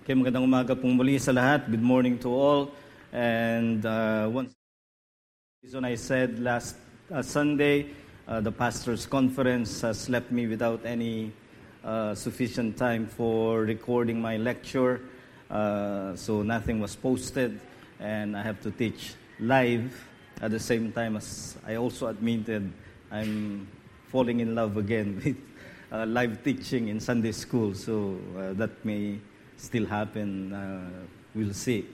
Okay, magandang umaga pong muli sa lahat. Good morning to all. And uh, once reason I said last uh, Sunday, uh, the pastor's conference has left me without any uh, sufficient time for recording my lecture. Uh, so nothing was posted, and I have to teach live at the same time as I also admitted I'm falling in love again with uh, live teaching in Sunday school. So that may still happen. Uh, we'll see.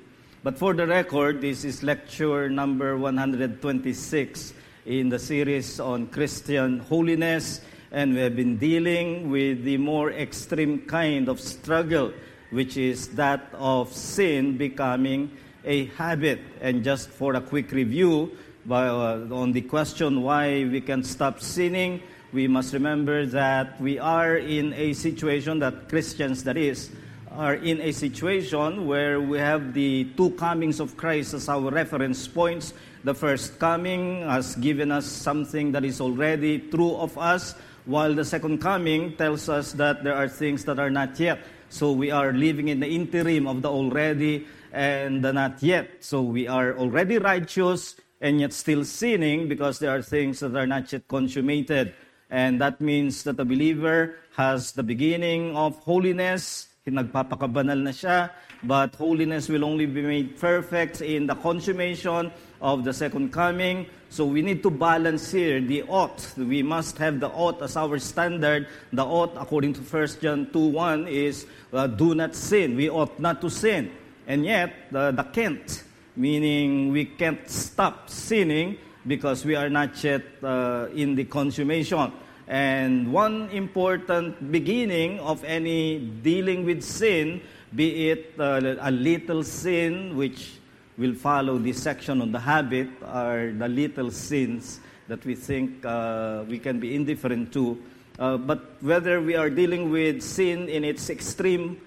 But for the record, this is lecture number 126 in the series on Christian holiness, and we have been dealing with the more extreme kind of struggle, which is that of sin becoming a habit. And just for a quick review by, uh, on the question why we can stop sinning, we must remember that we are in a situation that Christians, that is, are in a situation where we have the two comings of Christ as our reference points. The first coming has given us something that is already true of us, while the second coming tells us that there are things that are not yet. So we are living in the interim of the already and the not yet. So we are already righteous and yet still sinning because there are things that are not yet consummated. And that means that the believer has the beginning of holiness nagpapakabanal na siya, but holiness will only be made perfect in the consummation of the second coming. So we need to balance here the ought. We must have the ought as our standard. The ought, according to 1 John 2 1, is uh, do not sin. We ought not to sin. And yet, the, the can't, meaning we can't stop sinning because we are not yet uh, in the consummation. And one important beginning of any dealing with sin, be it uh, a little sin, which will follow this section on the habit, are the little sins that we think uh, we can be indifferent to. Uh, but whether we are dealing with sin in its extreme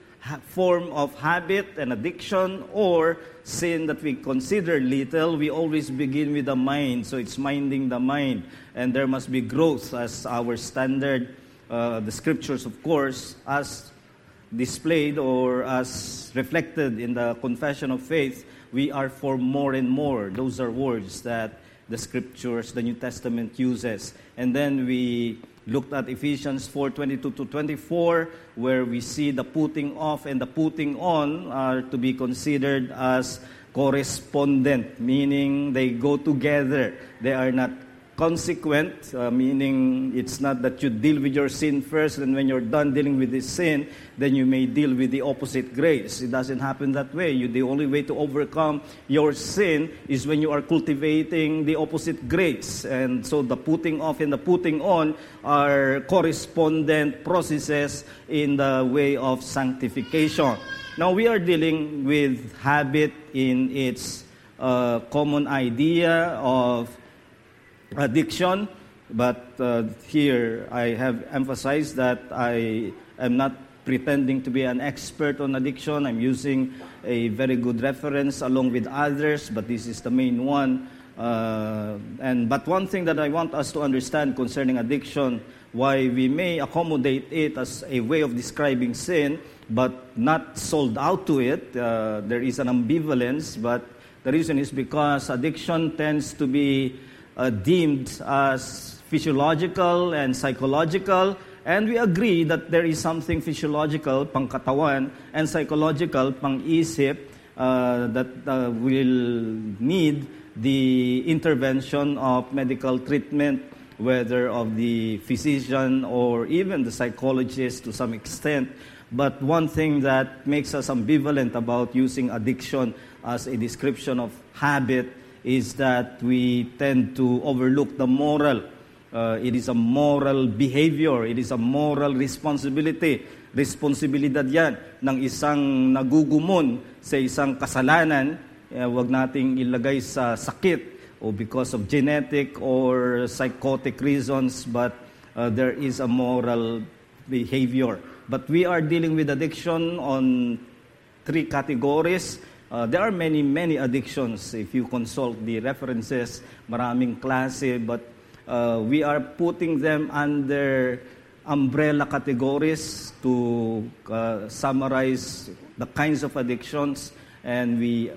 form of habit and addiction or sin that we consider little, we always begin with the mind. So it's minding the mind. And there must be growth as our standard. Uh, the scriptures, of course, as displayed or as reflected in the confession of faith, we are for more and more. Those are words that the scriptures, the New Testament uses. And then we looked at Ephesians 4:22 to 24 where we see the putting off and the putting on are to be considered as correspondent meaning they go together. They are not consequent, uh, meaning it's not that you deal with your sin first, and when you're done dealing with this sin, then you may deal with the opposite grace. It doesn't happen that way. You, the only way to overcome your sin is when you are cultivating the opposite grace. And so the putting off and the putting on are correspondent processes in the way of sanctification. Now we are dealing with habit in its uh, common idea of addiction, but uh, here I have emphasized that I am not pretending to be an expert on addiction. I'm using a very good reference along with others, but this is the main one. Uh, and but one thing that I want us to understand concerning addiction, why we may accommodate it as a way of describing sin, but not sold out to it. Uh, there is an ambivalence, but the reason is because addiction tends to be uh, deemed as physiological and psychological. And we agree that there is something physiological, pangkatawan, and psychological, pang-isip, uh, that uh, will need the intervention of medical treatment, whether of the physician or even the psychologist to some extent. But one thing that makes us ambivalent about using addiction as a description of habit is that we tend to overlook the moral. Uh, it is a moral behavior. It is a moral responsibility. Responsibilidad yan ng isang nagugumon sa isang kasalanan. Uh, wag nating ilagay sa sakit o because of genetic or psychotic reasons, but uh, there is a moral behavior. But we are dealing with addiction on three categories. Uh, there are many, many addictions. If you consult the references, maraming klase, but uh, we are putting them under umbrella categories to uh, summarize the kinds of addictions, and we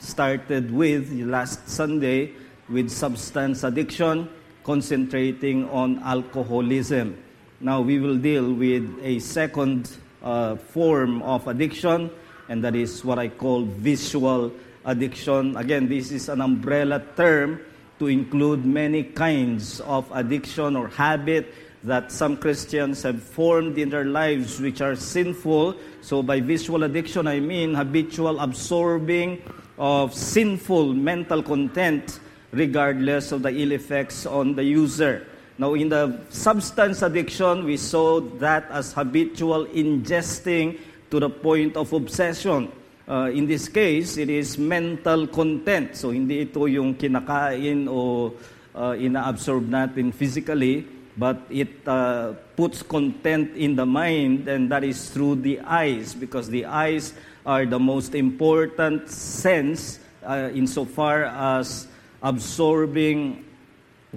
started with last Sunday with substance addiction, concentrating on alcoholism. Now we will deal with a second uh, form of addiction, and that is what I call visual addiction. Again, this is an umbrella term to include many kinds of addiction or habit that some Christians have formed in their lives which are sinful. So, by visual addiction, I mean habitual absorbing of sinful mental content regardless of the ill effects on the user. Now, in the substance addiction, we saw that as habitual ingesting to the point of obsession. Uh, in this case, it is mental content. So, hindi ito yung kinakain o uh, ina-absorb natin physically, but it uh, puts content in the mind, and that is through the eyes, because the eyes are the most important sense uh, insofar as absorbing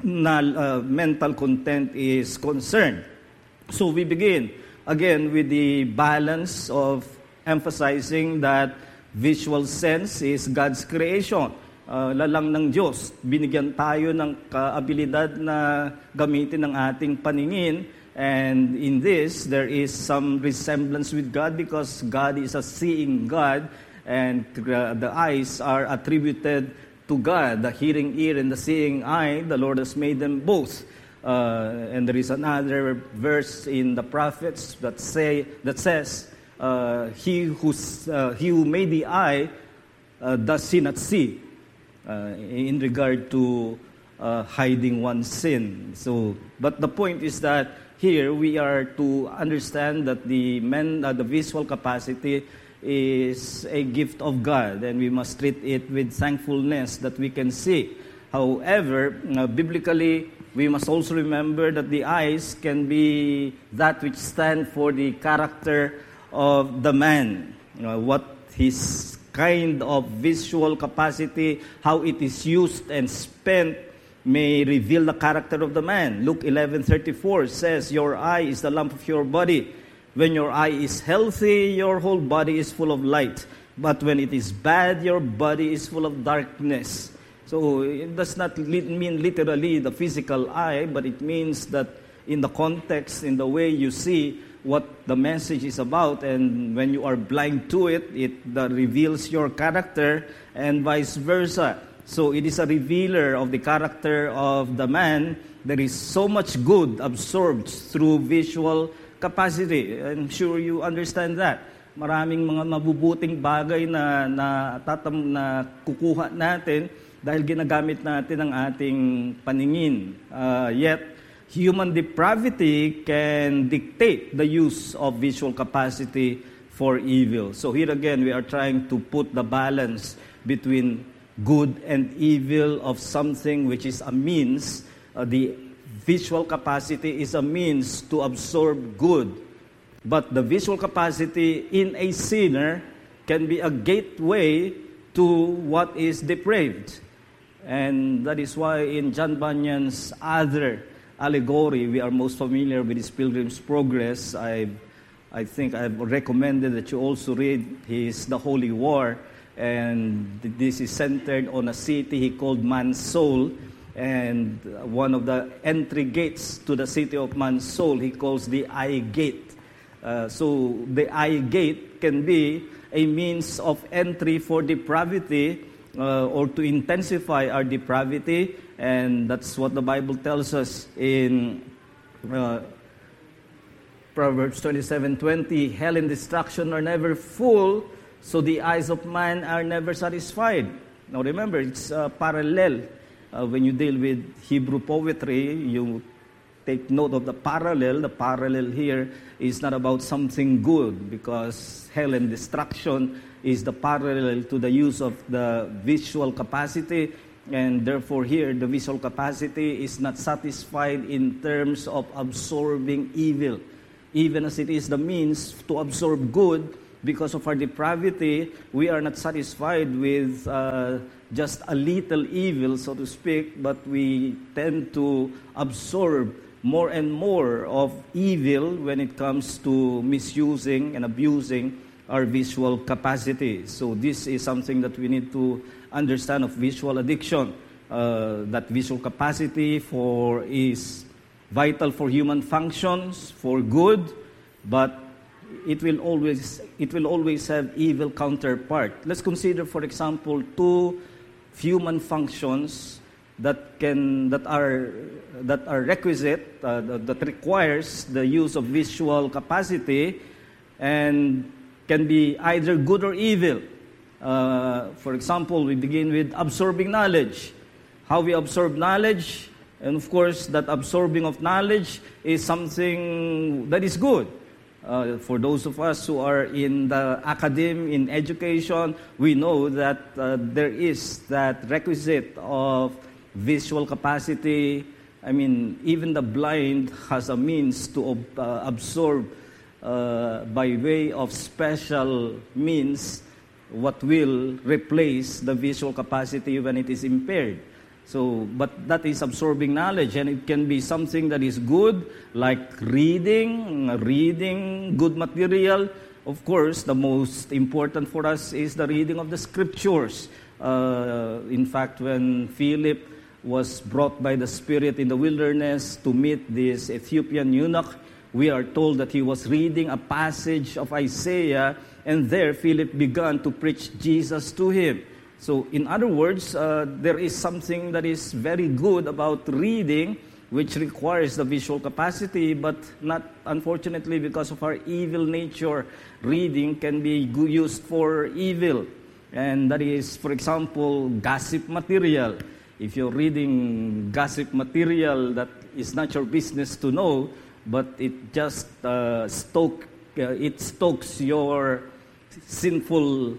na uh, mental content is concerned. So we begin again with the balance of emphasizing that visual sense is God's creation. Uh, lalang ng Diyos. Binigyan tayo ng kaabilidad na gamitin ng ating paningin. And in this, there is some resemblance with God because God is a seeing God and the eyes are attributed to God, the hearing ear and the seeing eye, the Lord has made them both. Uh, and there is another verse in the prophets that say that says, uh, "He who uh, he who made the eye uh, does he not see?" Uh, in regard to uh, hiding one's sin. So, but the point is that here we are to understand that the men, the visual capacity is a gift of God, and we must treat it with thankfulness that we can see. However, biblically, we must also remember that the eyes can be that which stand for the character of the man, you know, what his kind of visual capacity, how it is used and spent may reveal the character of the man. Luke 11:34 says, "Your eye is the lamp of your body." When your eye is healthy, your whole body is full of light. But when it is bad, your body is full of darkness. So it does not mean literally the physical eye, but it means that in the context, in the way you see what the message is about, and when you are blind to it, it reveals your character, and vice versa. So it is a revealer of the character of the man. There is so much good absorbed through visual capacity. I'm sure you understand that. Maraming mga mabubuting bagay na, na, tatam, na kukuha natin dahil ginagamit natin ang ating paningin. Uh, yet, human depravity can dictate the use of visual capacity for evil. So here again, we are trying to put the balance between good and evil of something which is a means, uh, the visual capacity is a means to absorb good. But the visual capacity in a sinner can be a gateway to what is depraved. And that is why in John Bunyan's other allegory, we are most familiar with his Pilgrim's Progress. I, I think I've recommended that you also read his The Holy War. And this is centered on a city he called Man's Soul and one of the entry gates to the city of man's soul he calls the eye gate. Uh, so the eye gate can be a means of entry for depravity uh, or to intensify our depravity, and that's what the Bible tells us in uh, Proverbs 27:20. Hell and destruction are never full, so the eyes of man are never satisfied. Now remember, it's uh, parallel uh, when you deal with Hebrew poetry, you take note of the parallel. The parallel here is not about something good because hell and destruction is the parallel to the use of the visual capacity. And therefore, here, the visual capacity is not satisfied in terms of absorbing evil. Even as it is the means to absorb good, because of our depravity, we are not satisfied with uh, just a little evil, so to speak, but we tend to absorb more and more of evil when it comes to misusing and abusing our visual capacity. So, this is something that we need to understand of visual addiction. Uh, that visual capacity for is vital for human functions, for good, but it will always it will always have evil counterpart. Let's consider, for example, two human functions that can that are that are requisite uh, that requires the use of visual capacity and can be either good or evil. Uh, for example, we begin with absorbing knowledge. How we absorb knowledge, and of course, that absorbing of knowledge is something that is good. Uh, for those of us who are in the academy, in education, we know that uh, there is that requisite of visual capacity. I mean, even the blind has a means to ob- uh, absorb uh, by way of special means what will replace the visual capacity when it is impaired. So, but that is absorbing knowledge, and it can be something that is good, like reading, reading good material. Of course, the most important for us is the reading of the scriptures. Uh, in fact, when Philip was brought by the Spirit in the wilderness to meet this Ethiopian eunuch. We are told that he was reading a passage of Isaiah, and there Philip began to preach Jesus to him. So, in other words, uh, there is something that is very good about reading, which requires the visual capacity, but not, unfortunately, because of our evil nature, reading can be used for evil. And that is, for example, gossip material if you're reading gossip material that is not your business to know, but it just uh, stoke, uh, it stokes your sinful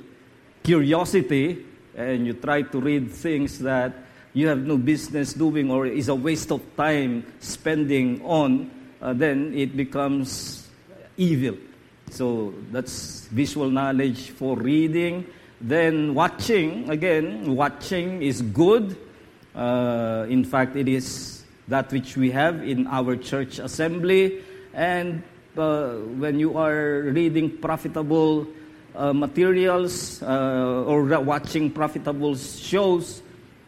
curiosity, and you try to read things that you have no business doing or is a waste of time spending on, uh, then it becomes evil. So that's visual knowledge for reading. Then watching, again, watching is good uh, in fact, it is that which we have in our church assembly. And uh, when you are reading profitable uh, materials uh, or watching profitable shows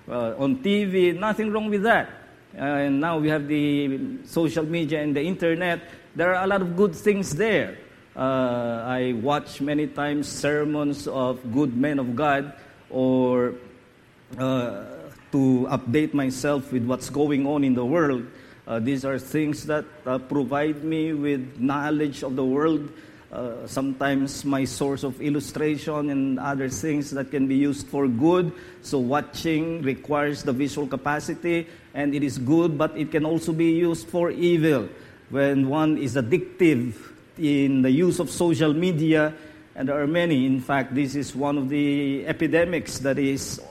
uh, on TV, nothing wrong with that. and now we have the social media and the internet. There are a lot of good things there. Uh, I watch many times sermons of good men of God or to update myself with what's going on in the world. Uh, these are things that uh, provide me with knowledge of the world. Uh, sometimes my source of illustration and other things that can be used for good. So, watching requires the visual capacity, and it is good, but it can also be used for evil. When one is addictive in the use of social media, and there are many, in fact, this is one of the epidemics that is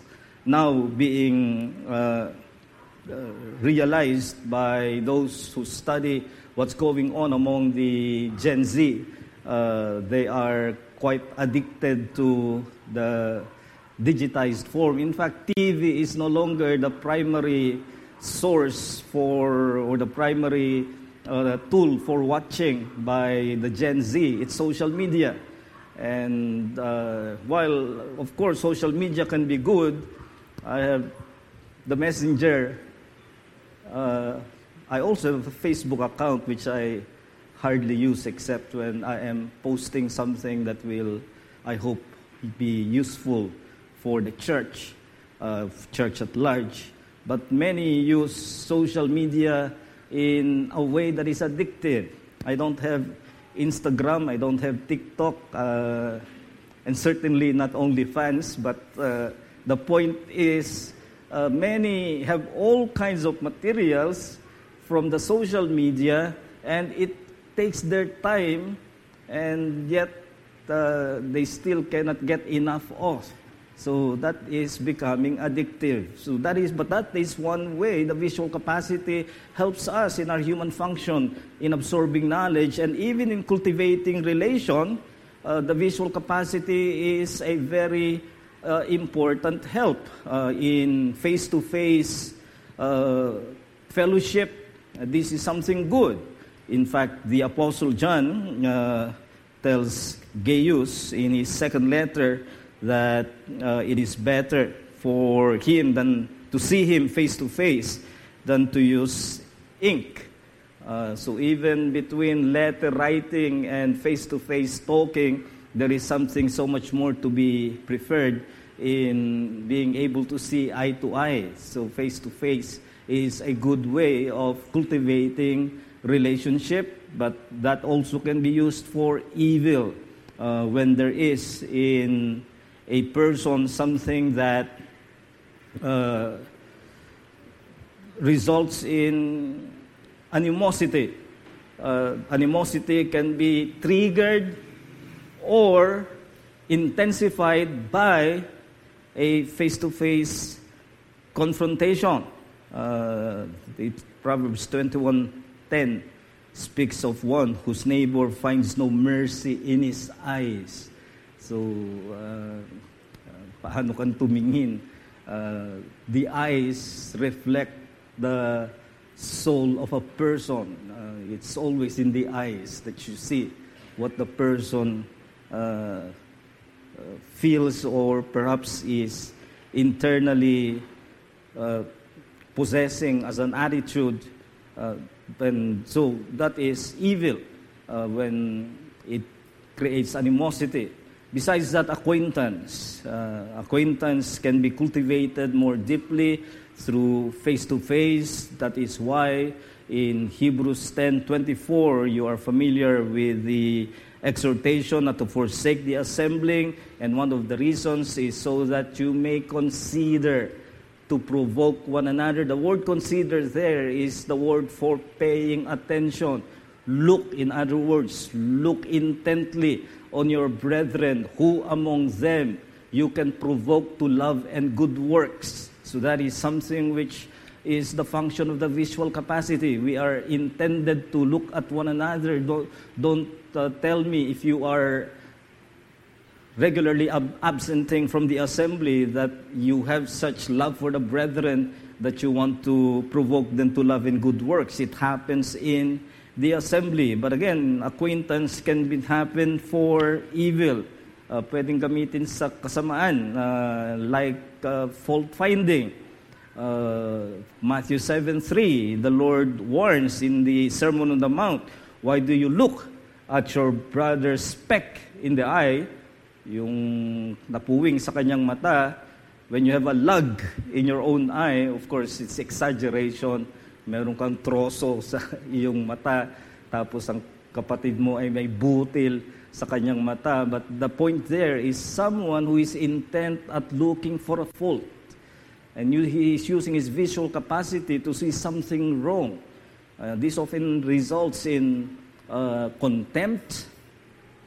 now being uh, uh, realized by those who study what's going on among the Gen Z. Uh, they are quite addicted to the digitized form. In fact, TV is no longer the primary source for or the primary uh, tool for watching by the Gen Z. It's social media. And uh, while, of course, social media can be good, I have the messenger. Uh, I also have a Facebook account which I hardly use except when I am posting something that will, I hope, be useful for the church, uh, church at large. But many use social media in a way that is addictive. I don't have Instagram, I don't have TikTok, uh, and certainly not OnlyFans, but uh, the point is, uh, many have all kinds of materials from the social media, and it takes their time, and yet uh, they still cannot get enough of. So that is becoming addictive. So that is, but that is one way the visual capacity helps us in our human function in absorbing knowledge and even in cultivating relation. Uh, the visual capacity is a very uh, important help uh, in face to face fellowship this is something good. In fact, the Apostle John uh, tells Gaius in his second letter that uh, it is better for him than to see him face to face than to use ink. Uh, so even between letter writing and face to face talking, there is something so much more to be preferred in being able to see eye to eye. So face to face is a good way of cultivating relationship, but that also can be used for evil uh, when there is in a person something that uh, results in animosity. Uh, animosity can be triggered or intensified by a face to face confrontation. Uh, Proverbs 21:10 speaks of one whose neighbor finds no mercy in his eyes. So, uh, paano kan tumingin? Uh, the eyes reflect the soul of a person. Uh, it's always in the eyes that you see what the person uh, uh, feels or perhaps is internally uh, possessing as an attitude. Uh, and so that is evil uh, when it creates animosity. Besides that, acquaintance. acquaintance can be cultivated more deeply through face to face. That is why in Hebrews 10:24 you are familiar with the exhortation not to forsake the assembling and one of the reasons is so that you may consider to provoke one another. The word consider there is the word for paying attention. Look, in other words, look intently on your brethren, who among them you can provoke to love and good works so that is something which is the function of the visual capacity. We are intended to look at one another. Don't, don't uh, tell me if you are regularly ab- absenting from the assembly that you have such love for the brethren that you want to provoke them to love in good works. It happens in the assembly. But again, acquaintance can be happen for evil. uh, pwedeng gamitin sa kasamaan uh, like uh, fault finding. Uh, Matthew 7:3, the Lord warns in the Sermon on the Mount, why do you look at your brother's speck in the eye, yung napuwing sa kanyang mata, when you have a lug in your own eye, of course, it's exaggeration. Meron kang troso sa iyong mata, tapos ang kapatid mo ay may butil sa kanyang mata. But the point there is someone who is intent at looking for a fault. And he is using his visual capacity to see something wrong. Uh, this often results in uh, contempt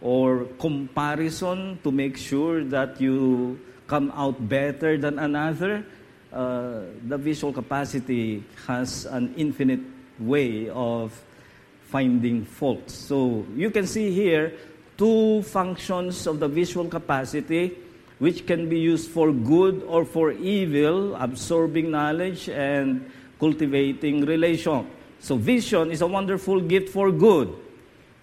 or comparison to make sure that you come out better than another. Uh, the visual capacity has an infinite way of finding faults. So you can see here two functions of the visual capacity which can be used for good or for evil, absorbing knowledge and cultivating relation. So vision is a wonderful gift for good,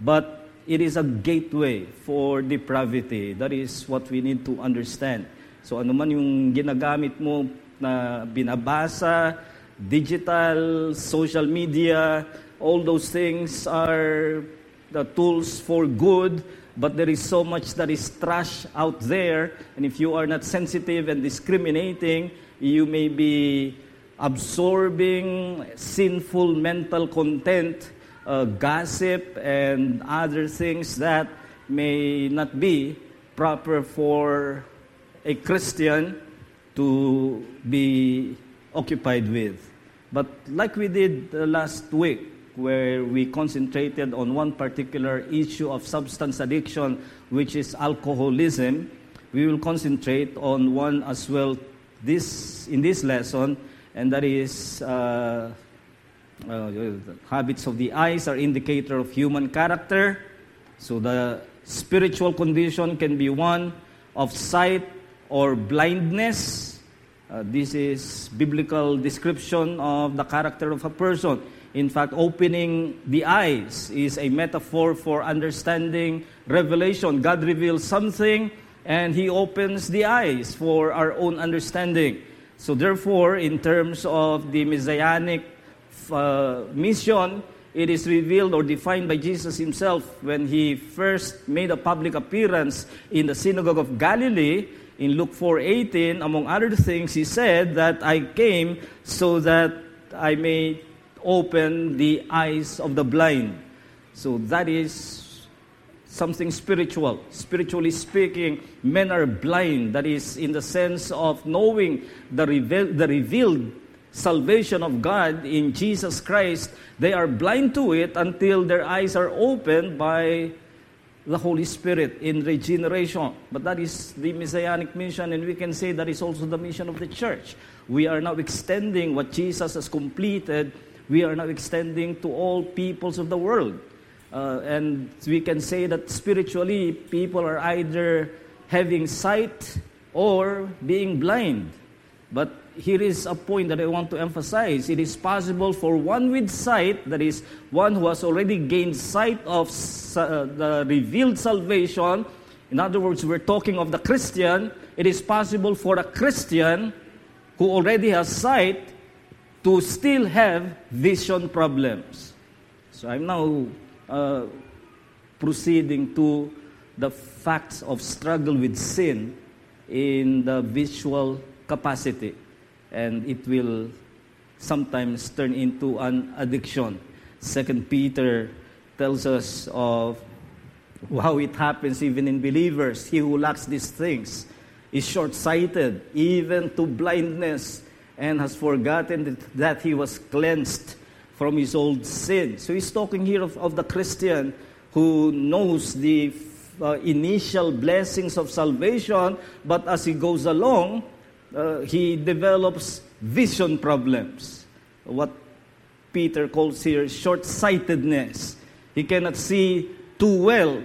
but it is a gateway for depravity. That is what we need to understand. So ano man yung ginagamit mo na binabasa, digital, social media, all those things are the tools for good, but there is so much that is trash out there. And if you are not sensitive and discriminating, you may be absorbing sinful mental content, uh, gossip, and other things that may not be proper for a Christian to be occupied with. But like we did uh, last week, where we concentrated on one particular issue of substance addiction, which is alcoholism. We will concentrate on one as well this, in this lesson, and that is uh, uh, habits of the eyes are indicator of human character. So the spiritual condition can be one of sight or blindness. Uh, this is biblical description of the character of a person In fact, opening the eyes is a metaphor for understanding revelation. God reveals something and He opens the eyes for our own understanding. So, therefore, in terms of the messianic uh, mission, it is revealed or defined by Jesus himself when he first made a public appearance in the synagogue of Galilee in Luke 4:18 among other things he said that I came so that I may open the eyes of the blind so that is something spiritual spiritually speaking men are blind that is in the sense of knowing the, reveal, the revealed salvation of God in Jesus Christ, they are blind to it until their eyes are opened by the Holy Spirit in regeneration. But that is the messianic mission, and we can say that is also the mission of the church. We are now extending what Jesus has completed, we are now extending to all peoples of the world. Uh, and we can say that spiritually, people are either having sight or being blind. But here is a point that I want to emphasize. It is possible for one with sight, that is, one who has already gained sight of uh, the revealed salvation. In other words, we're talking of the Christian. It is possible for a Christian who already has sight to still have vision problems. So I'm now uh, proceeding to the facts of struggle with sin in the visual capacity and it will sometimes turn into an addiction. Second Peter tells us of how it happens even in believers. He who lacks these things is short sighted, even to blindness, and has forgotten that he was cleansed from his old sin. So he's talking here of, of the Christian who knows the uh, initial blessings of salvation, but as he goes along, uh, he develops vision problems. What Peter calls here short sightedness. He cannot see too well,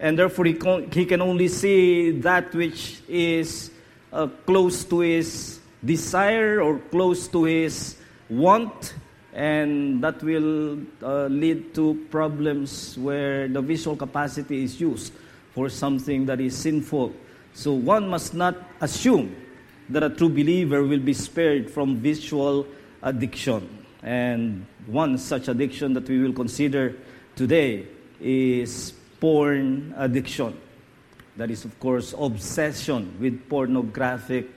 and therefore he, con- he can only see that which is uh, close to his desire or close to his want, and that will uh, lead to problems where the visual capacity is used for something that is sinful. So one must not assume that a true believer will be spared from visual addiction. And one such addiction that we will consider today is porn addiction. That is, of course, obsession with pornographic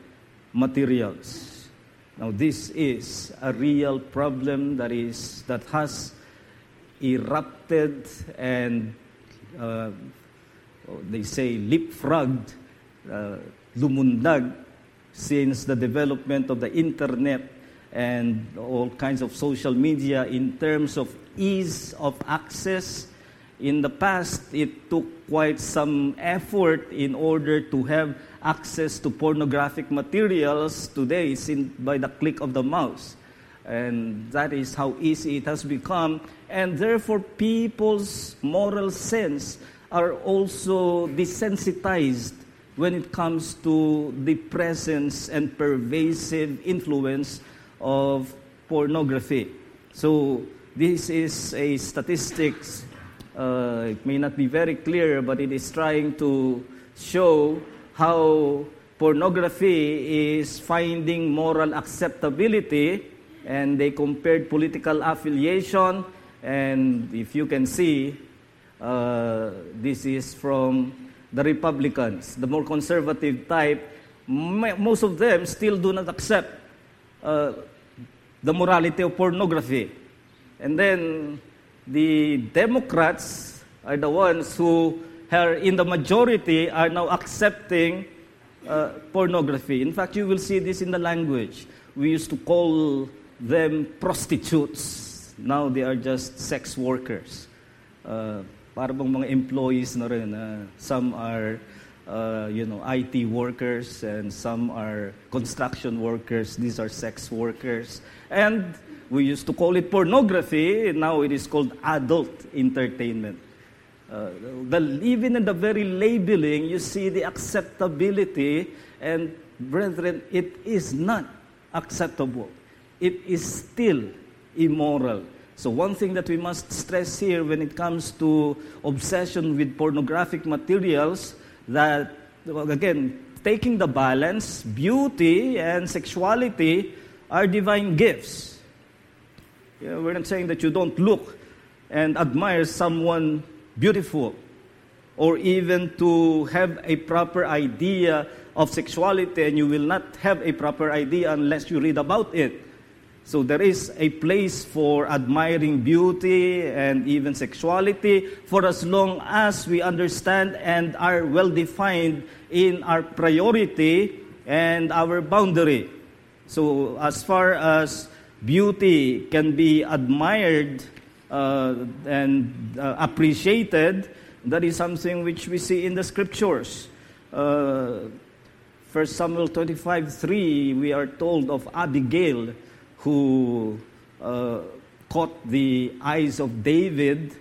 materials. Now, this is a real problem that is that has erupted and uh, they say leapfrogged, uh, lumundag since the development of the internet and all kinds of social media in terms of ease of access. In the past, it took quite some effort in order to have access to pornographic materials. Today, it's in, by the click of the mouse. And that is how easy it has become. And therefore, people's moral sense are also desensitized when it comes to the presence and pervasive influence of pornography. So, this is a statistics. Uh, it may not be very clear, but it is trying to show how pornography is finding moral acceptability, and they compared political affiliation. And if you can see, uh, this is from the Republicans, the more conservative type, most of them still do not accept uh, the morality of pornography. And then the Democrats are the ones who are in the majority are now accepting uh, pornography. In fact, you will see this in the language. We used to call them prostitutes. Now they are just sex workers. Uh, mga employees na rin. Uh, some are uh, you know, IT workers and some are construction workers. These are sex workers. And we used to call it pornography. Now it is called adult entertainment. Uh, the, even in the very labeling, you see the acceptability. And brethren, it is not acceptable. It is still immoral So, one thing that we must stress here when it comes to obsession with pornographic materials, that, again, taking the balance, beauty and sexuality are divine gifts. You know, we're not saying that you don't look and admire someone beautiful or even to have a proper idea of sexuality, and you will not have a proper idea unless you read about it. So there is a place for admiring beauty and even sexuality for as long as we understand and are well defined in our priority and our boundary. So as far as beauty can be admired uh, and uh, appreciated, that is something which we see in the scriptures. Uh, 1 Samuel 25 3, we are told of Abigail who uh, caught the eyes of David,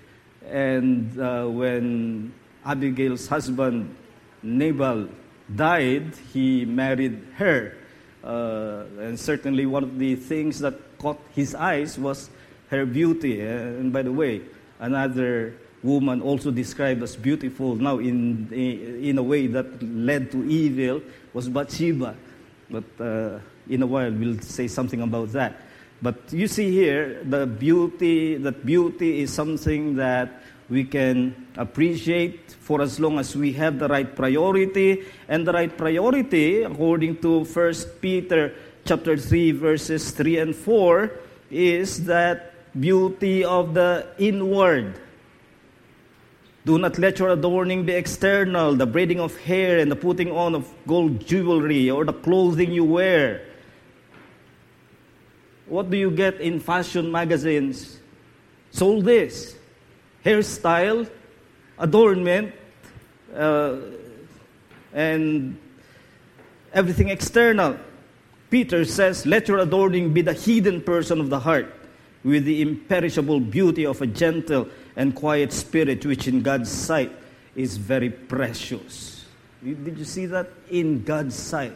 and uh, when Abigail's husband Nabal died, he married her. Uh, and certainly, one of the things that caught his eyes was her beauty. And by the way, another woman also described as beautiful now in, in a way that led to evil was Bathsheba. But uh, in a while we'll say something about that. But you see here the beauty, that beauty is something that we can appreciate for as long as we have the right priority. And the right priority, according to 1 Peter chapter 3, verses 3 and 4, is that beauty of the inward. Do not let your adorning be external, the braiding of hair and the putting on of gold jewelry or the clothing you wear what do you get in fashion magazines? Sold this hairstyle, adornment, uh, and everything external. Peter says, Let your adorning be the hidden person of the heart, with the imperishable beauty of a gentle and quiet spirit, which in God's sight is very precious. Did you see that? In God's sight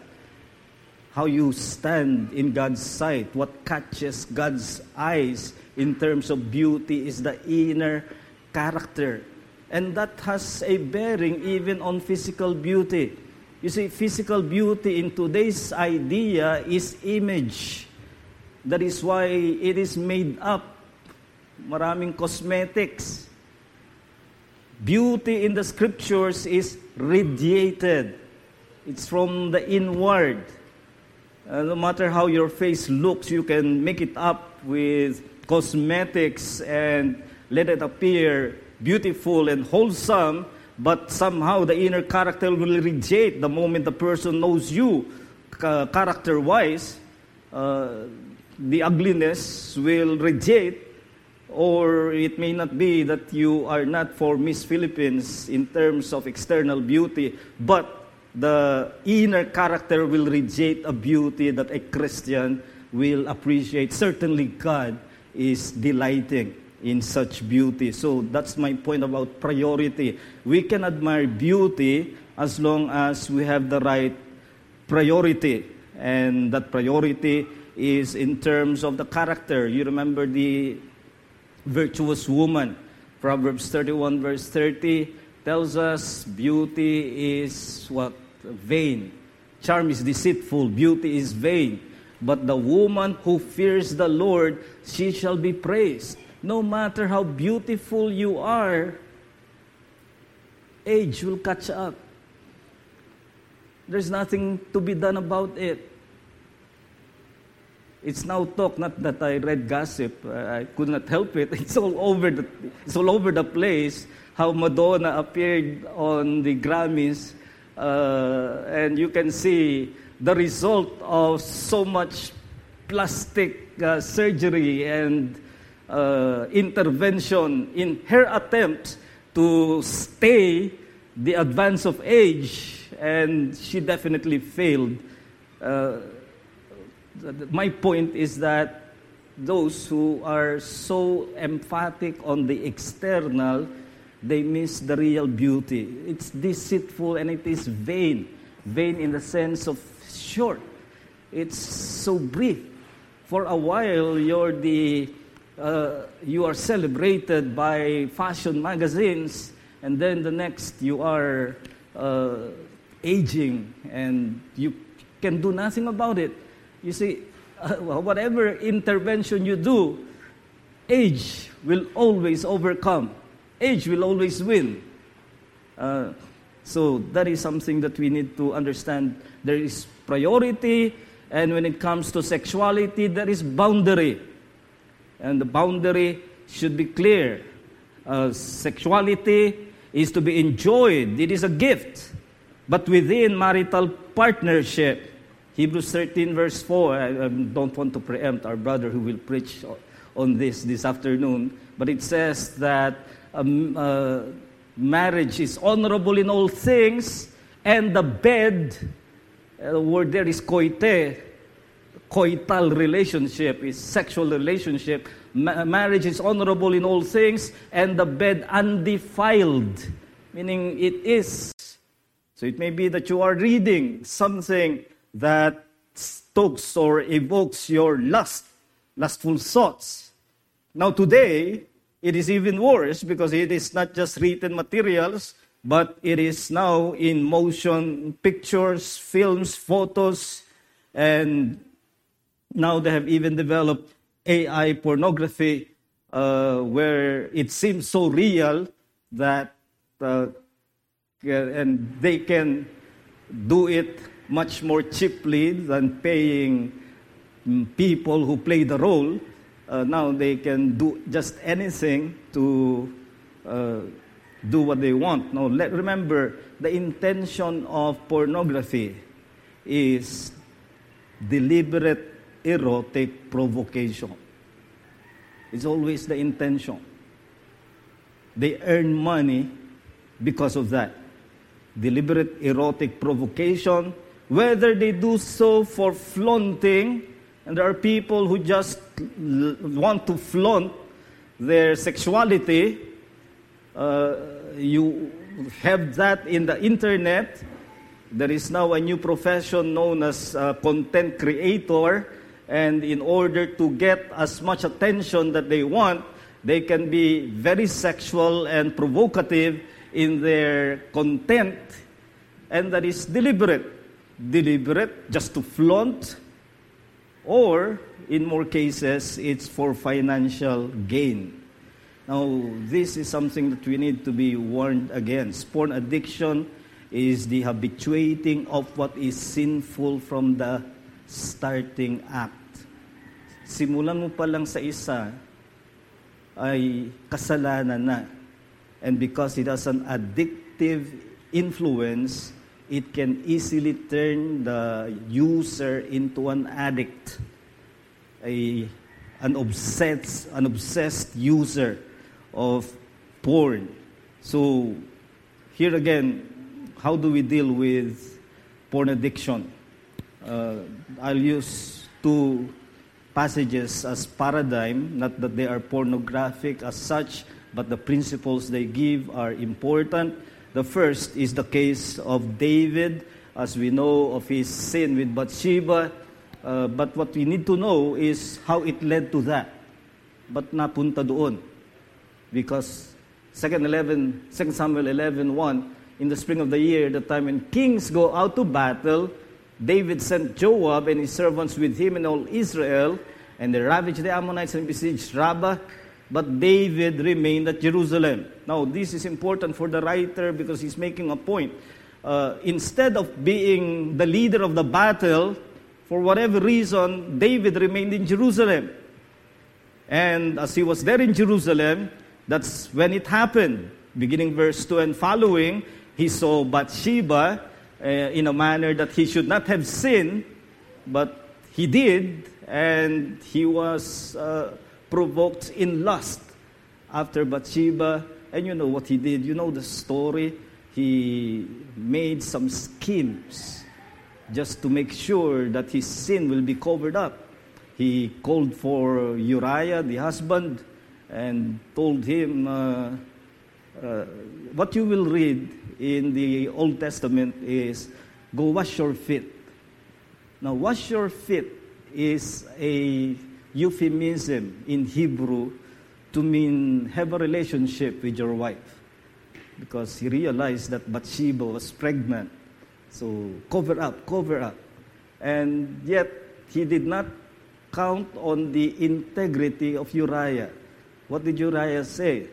how you stand in God's sight, what catches God's eyes in terms of beauty is the inner character. And that has a bearing even on physical beauty. You see, physical beauty in today's idea is image. That is why it is made up. Maraming cosmetics. Beauty in the scriptures is radiated. It's from the inward. Uh, no matter how your face looks, you can make it up with cosmetics and let it appear beautiful and wholesome, but somehow the inner character will reject the moment the person knows you uh, character wise. Uh, the ugliness will reject, or it may not be that you are not for Miss Philippines in terms of external beauty, but the inner character will reject a beauty that a Christian will appreciate. Certainly, God is delighting in such beauty. So that's my point about priority. We can admire beauty as long as we have the right priority, and that priority is in terms of the character. You remember the virtuous woman, Proverbs 31, verse 30 tells us beauty is what? Vain. Charm is deceitful, beauty is vain. But the woman who fears the Lord, she shall be praised. No matter how beautiful you are, age will catch up. There's nothing to be done about it. It's now talk, not that I read gossip. I could not help it. It's all over the, it's all over the place how Madonna appeared on the Grammys, uh, and you can see the result of so much plastic uh, surgery and uh, intervention in her attempt to stay the advance of age, and she definitely failed. Uh, my point is that those who are so emphatic on the external they miss the real beauty. It's deceitful and it is vain. Vain in the sense of short. It's so brief. For a while, you're the uh, you are celebrated by fashion magazines, and then the next you are uh, aging and you can do nothing about it. You see, uh, whatever intervention you do, age will always overcome, age will always win. Uh, so that is something that we need to understand. There is priority, and when it comes to sexuality, there is boundary. And the boundary should be clear. Uh, sexuality is to be enjoyed, it is a gift. But within marital partnership, Hebrews 13, verse 4, I, I don't want to preempt our brother who will preach on this this afternoon, but it says that um, uh, marriage is honorable in all things, and the bed, uh, the word there is koite, coital relationship, is sexual relationship. Ma- marriage is honorable in all things, and the bed undefiled, meaning it is. So it may be that you are reading something that stokes or evokes your lust, lustful thoughts. Now, today, it is even worse because it is not just written materials, but it is now in motion pictures, films, photos, and now they have even developed AI pornography uh, where it seems so real that uh, and they can do it much more cheaply than paying people who play the role. Uh, now they can do just anything to uh, do what they want. Now, let, remember, the intention of pornography is deliberate erotic provocation. It's always the intention. They earn money because of that. Deliberate erotic provocation, whether they do so for flaunting, and there are people who just want to flaunt their sexuality. Uh, you have that in the internet. There is now a new profession known as uh, content creator and in order to get as much attention that they want, they can be very sexual and provocative in their content, and that is deliberate. Deliberate just to flaunt, or in more cases, it's for financial gain. Now, this is something that we need to be warned against. Porn addiction is the habituating of what is sinful from the starting act simulan mo pa lang sa isa ay kasalanan na. And because it has an addictive influence, it can easily turn the user into an addict, a, an, obsessed, an obsessed user of porn. So, here again, how do we deal with porn addiction? Uh, I'll use two passages as paradigm, not that they are pornographic as such, but the principles they give are important. The first is the case of David, as we know of his sin with Bathsheba. Uh, but what we need to know is how it led to that. But napunta doon? Because 2 11, 2 Samuel 11, 1, in the spring of the year, the time when kings go out to battle, David sent Joab and his servants with him and all Israel, and they ravaged the Ammonites and besieged Rabbah. But David remained at Jerusalem. Now, this is important for the writer because he's making a point. Uh, instead of being the leader of the battle, for whatever reason, David remained in Jerusalem. And as he was there in Jerusalem, that's when it happened. Beginning verse 2 and following, he saw Bathsheba uh, in a manner that he should not have seen, but he did, and he was uh, provoked in lust after Bathsheba. And you know what he did? You know the story? He made some schemes just to make sure that his sin will be covered up. He called for Uriah, the husband, and told him, uh, uh, What you will read in the Old Testament is go wash your feet. Now, wash your feet is a euphemism in Hebrew to mean have a relationship with your wife. Because he realized that Bathsheba was pregnant. So cover up, cover up. And yet he did not count on the integrity of Uriah. What did Uriah say?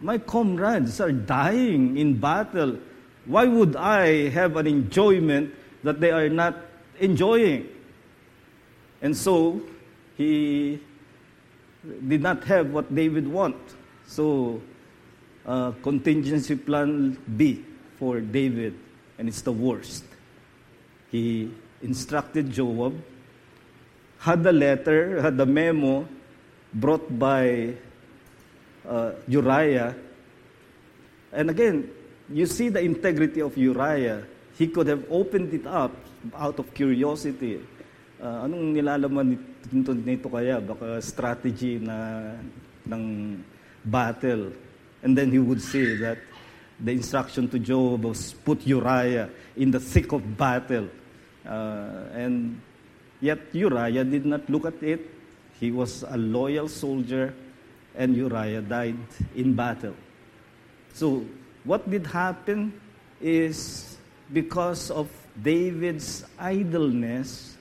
My comrades are dying in battle. Why would I have an enjoyment that they are not enjoying? And so he did not have what David want. So uh, contingency plan B for David, and it's the worst. He instructed Joab, had the letter, had the memo brought by uh, Uriah. And again, you see the integrity of Uriah. He could have opened it up out of curiosity. Uh, anong nilalaman nito, nito kaya? Baka strategy na ng battle. And then he would say that the instruction to Job was put Uriah in the thick of battle. Uh, and yet Uriah did not look at it. He was a loyal soldier and Uriah died in battle. So, what did happen is because of David's idleness,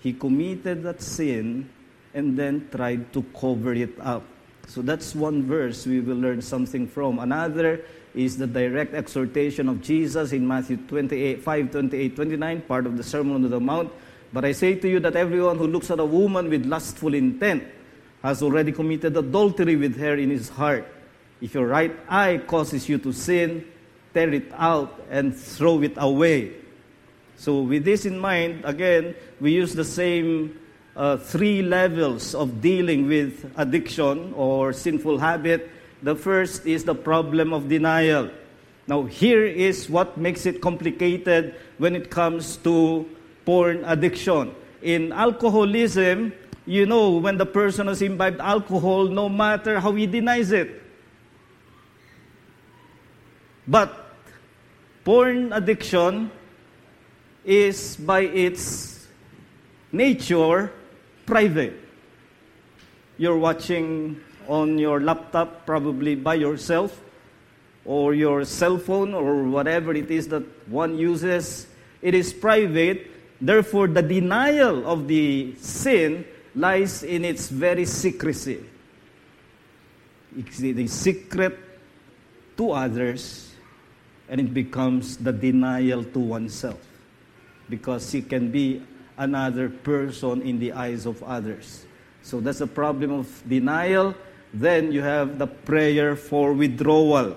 he committed that sin and then tried to cover it up. So that's one verse we will learn something from. Another is the direct exhortation of Jesus in Matthew 28, 5, 28, 29, part of the Sermon on the Mount. But I say to you that everyone who looks at a woman with lustful intent has already committed adultery with her in his heart. If your right eye causes you to sin, tear it out and throw it away. So, with this in mind, again, we use the same uh, three levels of dealing with addiction or sinful habit. The first is the problem of denial. Now, here is what makes it complicated when it comes to porn addiction. In alcoholism, you know when the person has imbibed alcohol, no matter how he denies it. But porn addiction is by its nature private. You're watching on your laptop, probably by yourself, or your cell phone, or whatever it is that one uses. It is private. Therefore, the denial of the sin lies in its very secrecy. It's the secret to others, and it becomes the denial to oneself. Because he can be another person in the eyes of others. So that's the problem of denial. Then you have the prayer for withdrawal.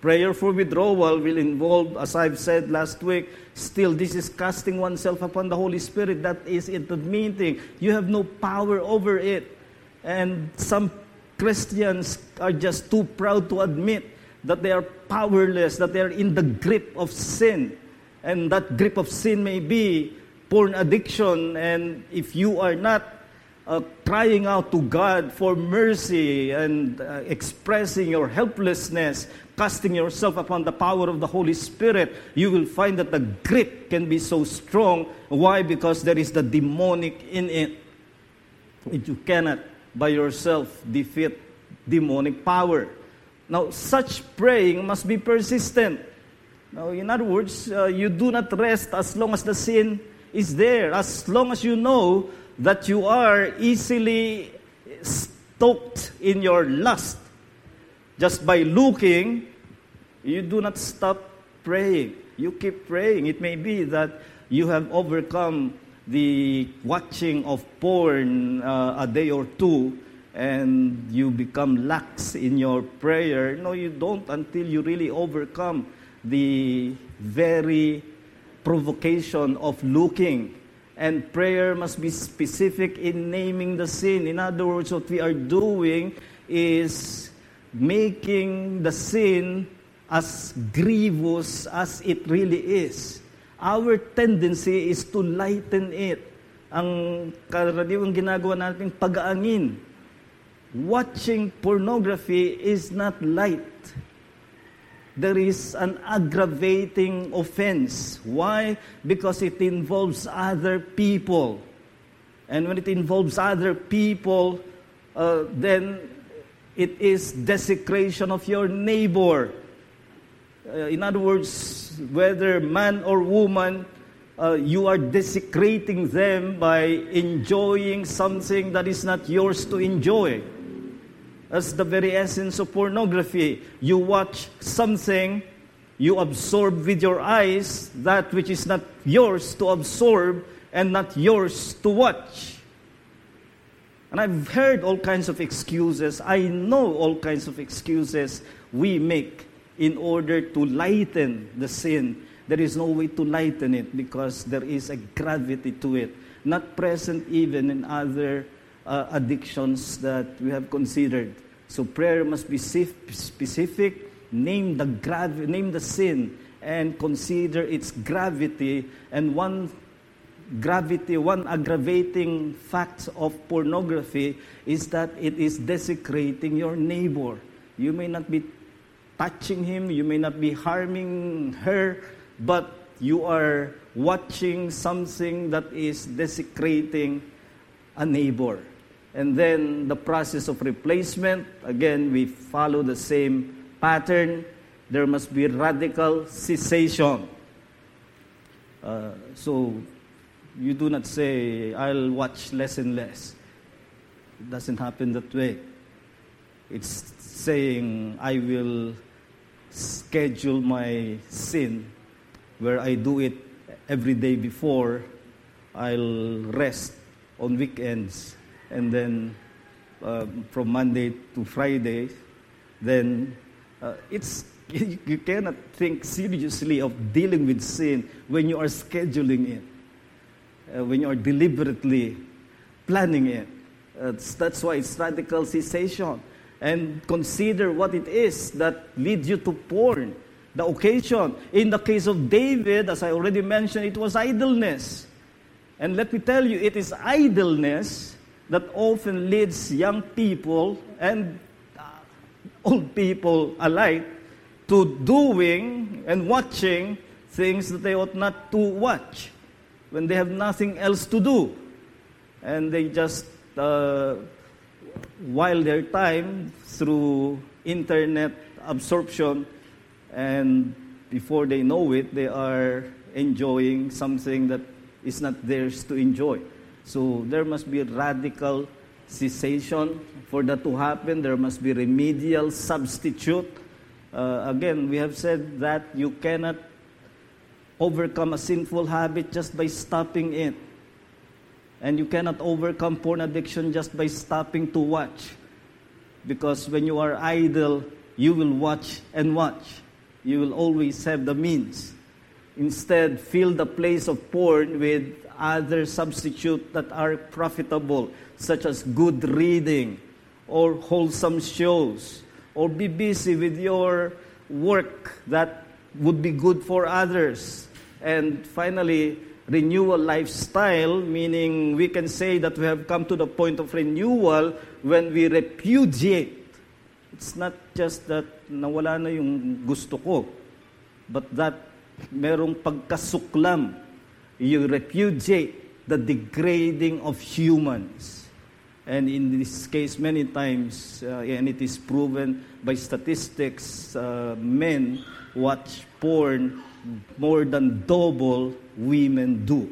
Prayer for withdrawal will involve, as I've said last week, still this is casting oneself upon the Holy Spirit. That is admitting you have no power over it. And some Christians are just too proud to admit that they are powerless, that they are in the grip of sin. And that grip of sin may be porn addiction. And if you are not uh, crying out to God for mercy and uh, expressing your helplessness, casting yourself upon the power of the Holy Spirit, you will find that the grip can be so strong. Why? Because there is the demonic in it. You cannot by yourself defeat demonic power. Now, such praying must be persistent. Now, in other words, uh, you do not rest as long as the sin is there, as long as you know that you are easily stoked in your lust. Just by looking, you do not stop praying. You keep praying. It may be that you have overcome the watching of porn uh, a day or two and you become lax in your prayer. No, you don't until you really overcome the very provocation of looking and prayer must be specific in naming the sin. In other words, what we are doing is making the sin as grievous as it really is. Our tendency is to lighten it. Ang karaniwang ginagawa natin pag-aangin. Watching pornography is not light there is an aggravating offense. Why? Because it involves other people. And when it involves other people, uh, then it is desecration of your neighbor. Uh, in other words, whether man or woman, uh, you are desecrating them by enjoying something that is not yours to enjoy. That's the very essence of pornography. You watch something, you absorb with your eyes that which is not yours to absorb and not yours to watch. And I've heard all kinds of excuses. I know all kinds of excuses we make in order to lighten the sin. There is no way to lighten it because there is a gravity to it, not present even in other uh, addictions that we have considered. So prayer must be specific, name the grav- name the sin, and consider its gravity. And one gravity, one aggravating fact of pornography is that it is desecrating your neighbor. You may not be touching him, you may not be harming her, but you are watching something that is desecrating a neighbor. And then the process of replacement, again, we follow the same pattern. There must be radical cessation. Uh, so you do not say, I'll watch less and less. It doesn't happen that way. It's saying, I will schedule my sin where I do it every day before. I'll rest on weekends. And then uh, from Monday to Friday, then uh, it's you cannot think seriously of dealing with sin when you are scheduling it uh, when you are deliberately planning it. That's why it's radical cessation. And consider what it is that leads you to porn. The occasion. In the case of David, as I already mentioned, it was idleness. And let me tell you, it is idleness that often leads young people and uh, old people alike to doing and watching things that they ought not to watch when they have nothing else to do. And they just uh, while their time through internet absorption, and before they know it, they are enjoying something that is not theirs to enjoy. So there must be radical cessation. For that to happen, there must be remedial substitute. Uh, again, we have said that you cannot overcome a sinful habit just by stopping it. And you cannot overcome porn addiction just by stopping to watch. Because when you are idle, you will watch and watch. You will always have the means. Instead, fill the place of porn with other substitutes that are profitable, such as good reading or wholesome shows, or be busy with your work that would be good for others. And finally, renewal lifestyle, meaning we can say that we have come to the point of renewal when we repudiate. It's not just that nawala na yung gusto ko, but that merong pagkasuklam. You repudiate the degrading of humans. And in this case, many times, uh, and it is proven by statistics, uh, men watch porn more than double women do.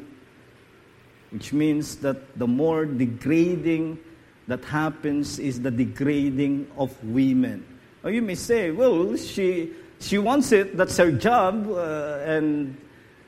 Which means that the more degrading that happens is the degrading of women. Or you may say, well, she, she wants it, that's her job, uh, and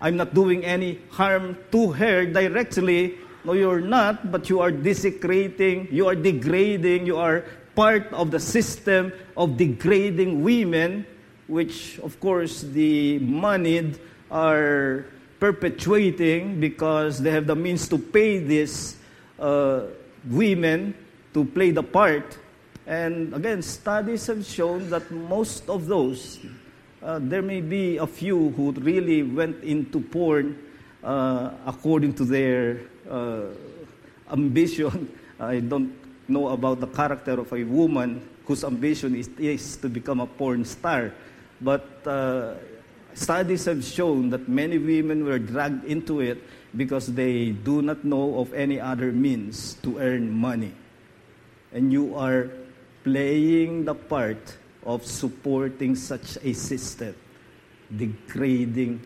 I'm not doing any harm to her directly. No, you're not, but you are desecrating, you are degrading, you are part of the system of degrading women which of course the moneyed are perpetuating because they have the means to pay these uh, women to play the part. And again, studies have shown that most of those, uh, there may be a few who really went into porn uh, according to their uh, ambition. I don't know about the character of a woman whose ambition is, is to become a porn star. But uh, Studies have shown that many women were dragged into it because they do not know of any other means to earn money. And you are playing the part of supporting such a system, degrading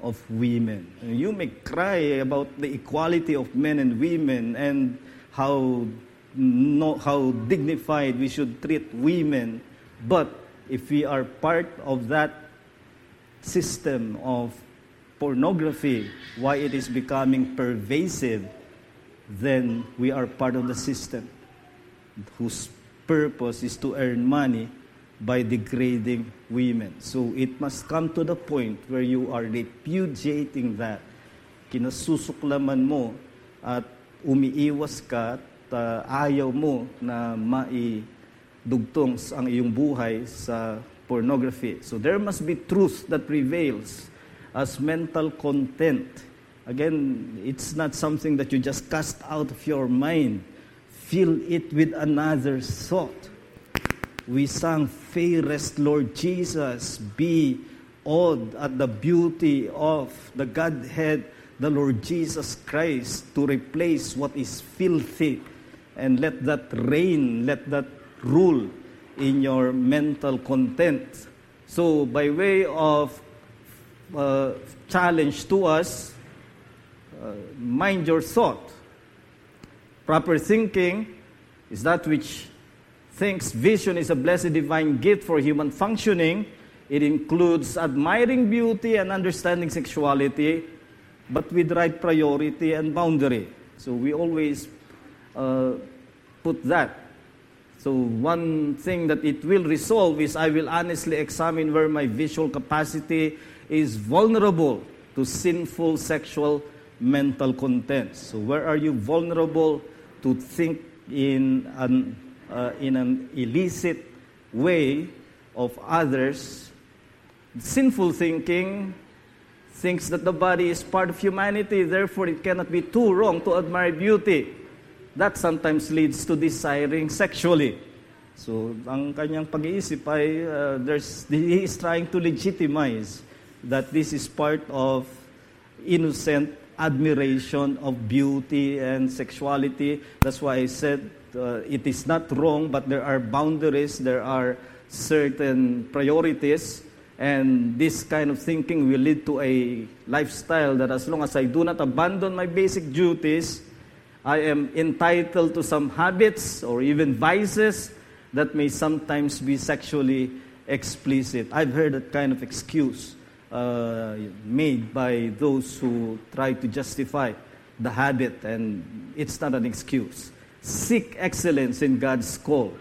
of women. You may cry about the equality of men and women and how, no, how dignified we should treat women, but if we are part of that system of pornography, why it is becoming pervasive, then we are part of the system whose purpose is to earn money by degrading women. So it must come to the point where you are repudiating that. Kinasusuklaman mo at umiiwas ka at uh, ayaw mo na maidugtong ang iyong buhay sa pornography. So there must be truth that prevails as mental content. Again, it's not something that you just cast out of your mind. Fill it with another thought. We sang, Fairest Lord Jesus, be awed at the beauty of the Godhead, the Lord Jesus Christ, to replace what is filthy. And let that reign, let that rule in your mental content. So, by way of uh, challenge to us, uh, mind your thought. Proper thinking is that which thinks vision is a blessed divine gift for human functioning. It includes admiring beauty and understanding sexuality, but with right priority and boundary. So we always uh, put that. So, one thing that it will resolve is I will honestly examine where my visual capacity is vulnerable to sinful sexual mental content. So, where are you vulnerable to think in an, uh, in an illicit way of others? Sinful thinking thinks that the body is part of humanity, therefore, it cannot be too wrong to admire beauty. That sometimes leads to desiring sexually. So, ang kanyang pag-iisip ay uh, there's, he is trying to legitimize that this is part of innocent admiration of beauty and sexuality. That's why I said uh, it is not wrong, but there are boundaries, there are certain priorities, and this kind of thinking will lead to a lifestyle that as long as I do not abandon my basic duties, I am entitled to some habits or even vices that may sometimes be sexually explicit. I've heard that kind of excuse uh, made by those who try to justify the habit, and it's not an excuse. Seek excellence in God's call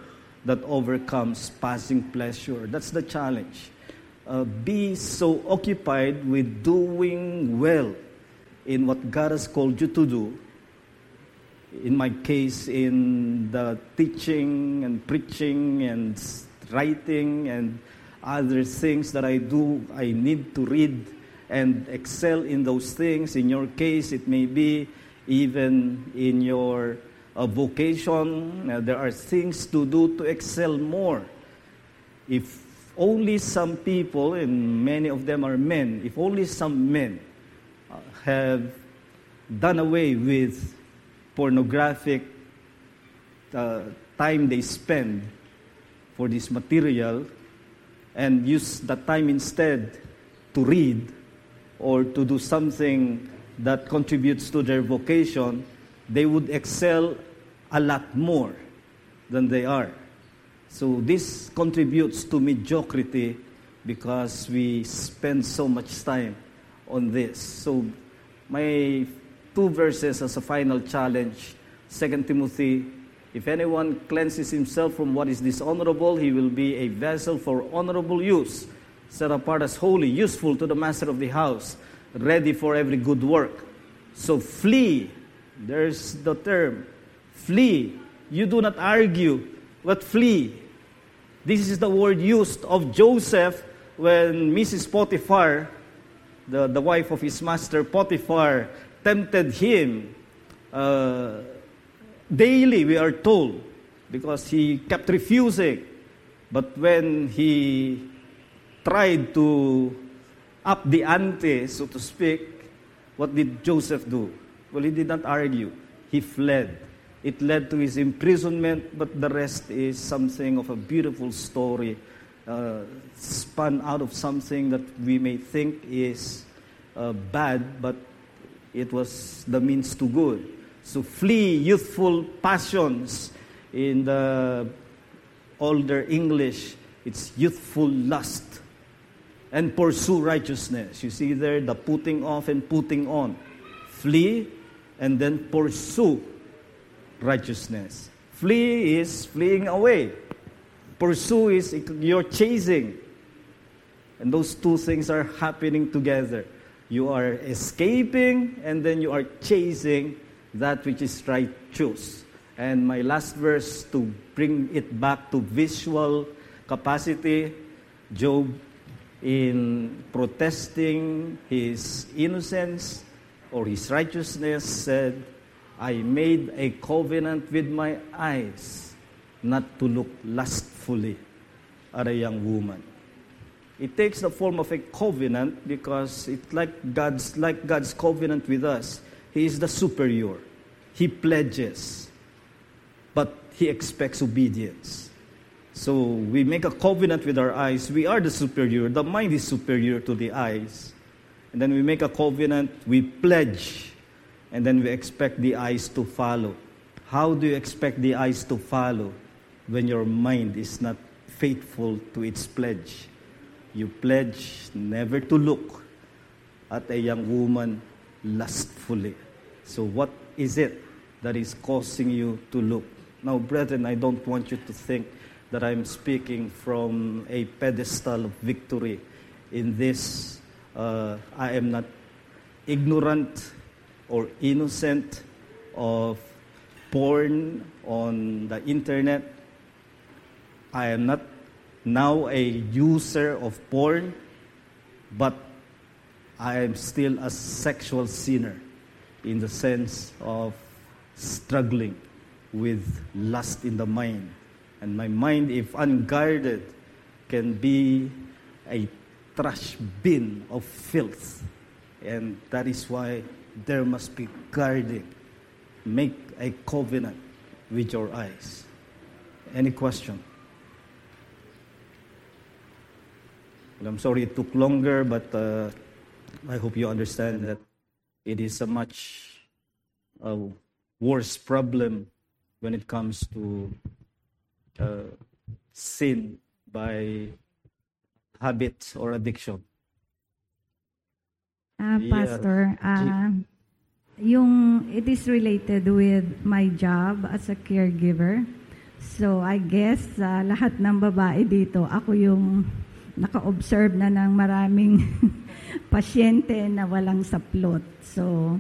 that overcomes passing pleasure. That's the challenge. Uh, be so occupied with doing well in what God has called you to do. In my case, in the teaching and preaching and writing and other things that I do, I need to read and excel in those things. In your case, it may be even in your uh, vocation, uh, there are things to do to excel more. If only some people, and many of them are men, if only some men uh, have done away with pornographic uh, time they spend for this material, and use that time instead to read or to do something that contributes to their vocation, they would excel a lot more than they are. So this contributes to mediocrity because we spend so much time on this. So my two verses as a final challenge, 2 Timothy if anyone cleanses himself from what is dishonorable, he will be a vessel for honorable use, set apart as holy, useful to the master of the house, ready for every good work. So flee. There's the term. Flee. You do not argue, but flee. This is the word used of Joseph when Mrs. Potiphar, the, the wife of his master Potiphar, tempted him. Uh, Daily, we are told, because he kept refusing. But when he tried to up the ante, so to speak, what did Joseph do? Well, he did not argue. He fled. It led to his imprisonment, but the rest is something of a beautiful story, uh, spun out of something that we may think is uh, bad, but it was the means to good. So flee youthful passions. In the older English, it's youthful lust. And pursue righteousness. You see there the putting off and putting on. Flee and then pursue righteousness. Flee is fleeing away. Pursue is you're chasing. And those two things are happening together. You are escaping and then you are chasing that which is righteous. And my last verse to bring it back to visual capacity, Job in protesting his innocence or his righteousness said, I made a covenant with my eyes not to look lustfully at a young woman. It takes the form of a covenant because it's like God's, like God's covenant with us. He is the superior. He pledges, but He expects obedience. So we make a covenant with our eyes. We are the superior. The mind is superior to the eyes. And then we make a covenant, we pledge, and then we expect the eyes to follow. How do you expect the eyes to follow when your mind is not faithful to its pledge? You pledge never to look at a young woman lustfully. So, what is it that is causing you to look? Now, brethren, I don't want you to think that I'm speaking from a pedestal of victory in this. Uh, I am not ignorant or innocent of porn on the internet. I am not now a user of porn, but I am still a sexual sinner in the sense of struggling with lust in the mind. And my mind, if unguarded, can be a trash bin of filth. And that is why there must be guarding. Make a covenant with your eyes. Any question? I'm sorry it took longer, but uh, I hope you understand that it is a much uh, worse problem when it comes to uh, sin by habit or addiction. Uh, Yeah. Pastor, uh, yung it is related with my job as a caregiver. So I guess sa lahat ng babae dito, ako yung naka-observe na ng maraming pasyente na walang saplot. So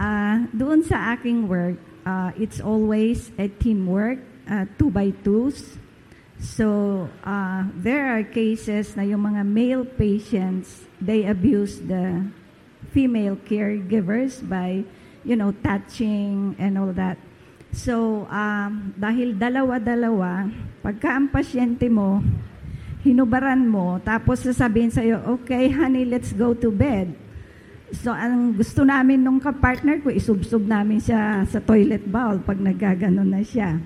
uh, doon sa aking work, uh, it's always a teamwork, uh, two by twos. So, uh, there are cases na yung mga male patients, they abuse the female caregivers by, you know, touching and all that. So, um, dahil dalawa-dalawa, pagka ang pasyente mo, hinubaran mo, tapos sasabihin sa'yo, okay, honey, let's go to bed. So, ang gusto namin nung kapartner ko, isubsob namin siya sa toilet bowl pag nagaganon na siya.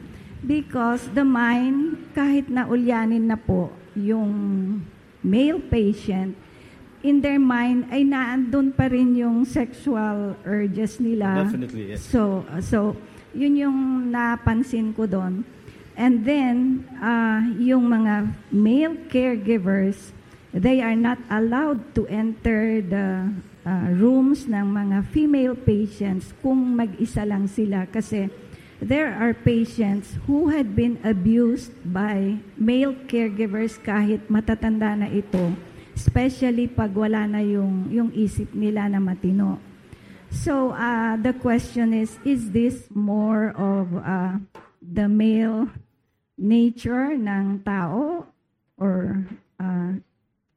Because the mind, kahit na ulyanin na po yung male patient, in their mind ay naandun pa rin yung sexual urges nila. Definitely, yes. So, so yun yung napansin ko doon. And then, uh, yung mga male caregivers, they are not allowed to enter the uh, rooms ng mga female patients kung mag-isa lang sila kasi there are patients who had been abused by male caregivers kahit matatanda na ito, especially pag wala na yung, yung isip nila na matino. So uh, the question is, is this more of uh, the male nature ng tao or uh,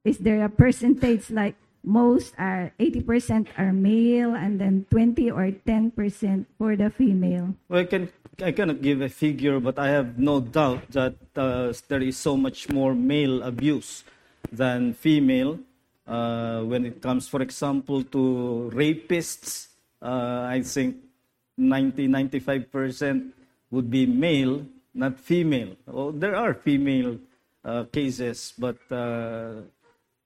is there a percentage like most are 80% are male and then 20 or 10% for the female? Well, I, can, I cannot give a figure, but I have no doubt that uh, there is so much more male abuse than female. Uh, when it comes, for example, to rapists, uh, I think 90 95% would be male, not female. Well, there are female uh, cases, but uh,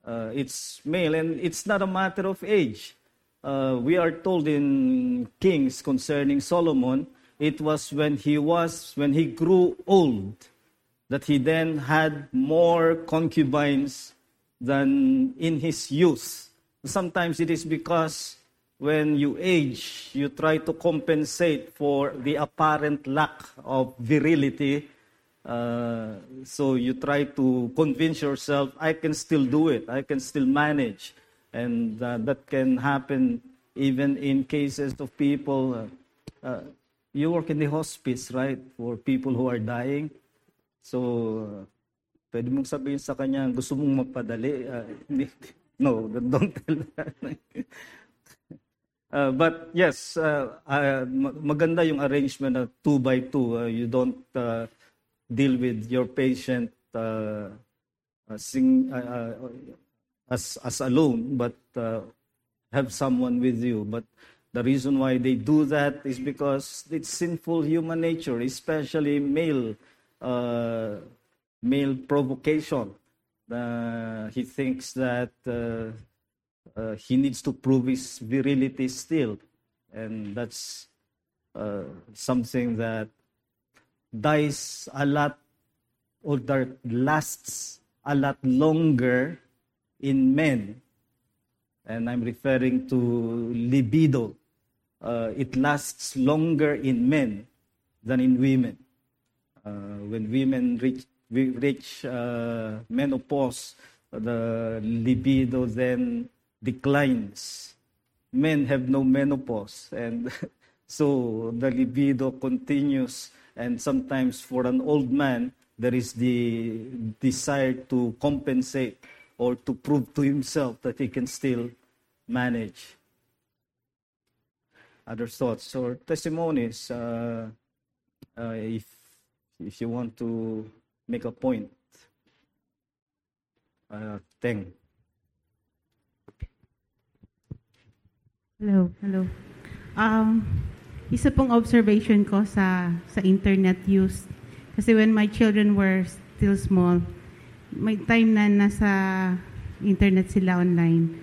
uh, it's male, and it's not a matter of age. Uh, we are told in Kings concerning Solomon, it was when he was when he grew old that he then had more concubines than in his youth. Sometimes it is because when you age, you try to compensate for the apparent lack of virility. Uh, so you try to convince yourself, I can still do it, I can still manage. And uh, that can happen even in cases of people. Uh, uh you work in the hospice, right, for people who are dying. So, Pwede mong sabihin sa kanya, gusto mong magpadali. Uh, no, don't tell that. uh, but yes, uh, uh, maganda yung arrangement na two by two. Uh, you don't uh, deal with your patient uh, uh, sing, uh, as, as alone, but uh, have someone with you. But the reason why they do that is because it's sinful human nature, especially male uh, male provocation. Uh, he thinks that uh, uh, he needs to prove his virility still. And that's uh, something that dies a lot or that lasts a lot longer in men. And I'm referring to libido. Uh, it lasts longer in men than in women. Uh, when women reach we reach uh, menopause, the libido then declines. Men have no menopause, and so the libido continues. And sometimes, for an old man, there is the desire to compensate or to prove to himself that he can still manage. Other thoughts or testimonies, uh, uh, if if you want to make a point uh, thing. Hello, hello. Um, isa pong observation ko sa sa internet use. Kasi when my children were still small, may time na nasa internet sila online.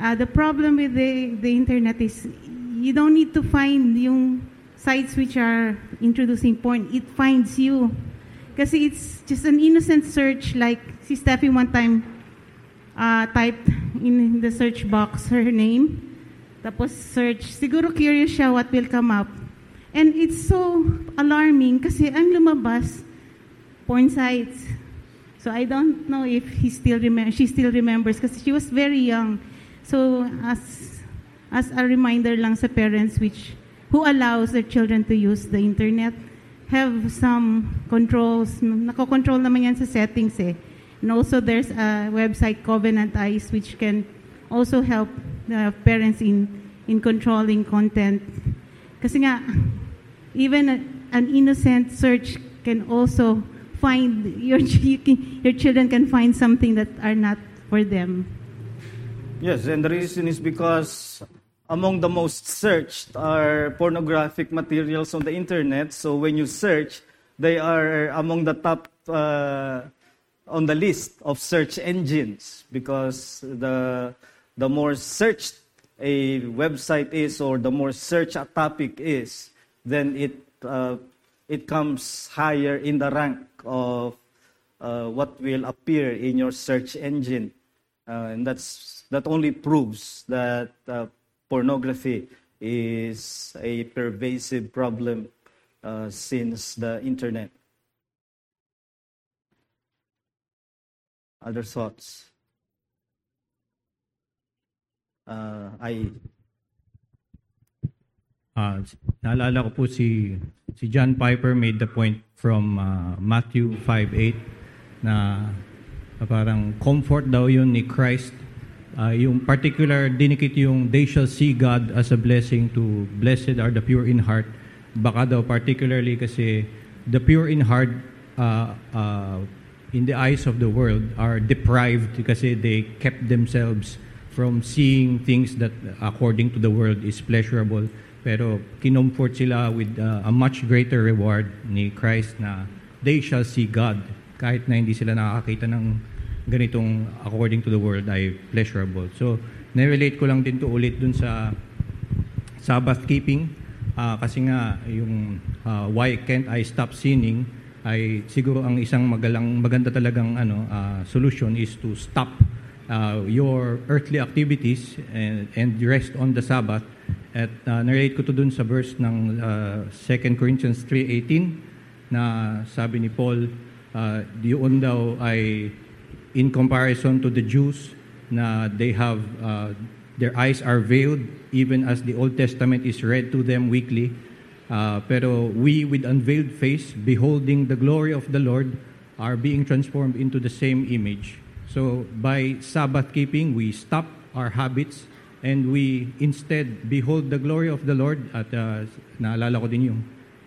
Uh, the problem with the, the internet is you don't need to find yung sites which are introducing porn. It finds you. Kasi it's just an innocent search like si Steffi one time uh, typed in the search box her name. Tapos search. Siguro curious siya what will come up. And it's so alarming kasi ang lumabas porn sites. So I don't know if he still remem- she still remembers kasi she was very young. So as as a reminder lang sa parents which who allows their children to use the internet, have some controls. Nako-control naman yan sa settings eh. And also there's a website, Covenant Eyes, which can also help the parents in, in controlling content. Kasi nga, even a, an innocent search can also find, your, your children can find something that are not for them. Yes, and the reason is because among the most searched are pornographic materials on the internet. So when you search, they are among the top uh, on the list of search engines because the the more searched a website is or the more searched a topic is, then it uh, it comes higher in the rank of uh, what will appear in your search engine, uh, and that's that only proves that uh, pornography is a pervasive problem uh, since the internet. Other thoughts? Uh, I Uh, naalala ko po si si John Piper made the point from uh, Matthew 5:8 na parang comfort daw yun ni Christ uh, yung particular dinikit yung they shall see God as a blessing to blessed are the pure in heart. Baka daw particularly kasi the pure in heart uh, uh, in the eyes of the world, are deprived kasi they kept themselves from seeing things that according to the world is pleasurable. Pero kinomfort sila with uh, a much greater reward ni Christ na they shall see God kahit na hindi sila nakakita ng ganitong according to the world ay pleasurable. So, nirelate ko lang din to ulit dun sa Sabbath keeping uh, kasi nga yung uh, why can't I stop sinning ay siguro ang isang magalang maganda talagang ano uh, solution is to stop uh, your earthly activities and, and rest on the Sabbath at uh, narrate ko to dun sa verse ng uh, 2 Corinthians 3.18 na sabi ni Paul uh, yun daw ay in comparison to the Jews na they have uh, their eyes are veiled even as the Old Testament is read to them weekly. Uh, pero we, with unveiled face, beholding the glory of the Lord, are being transformed into the same image. So by Sabbath keeping, we stop our habits and we instead behold the glory of the Lord. At uh, naalala ko din yung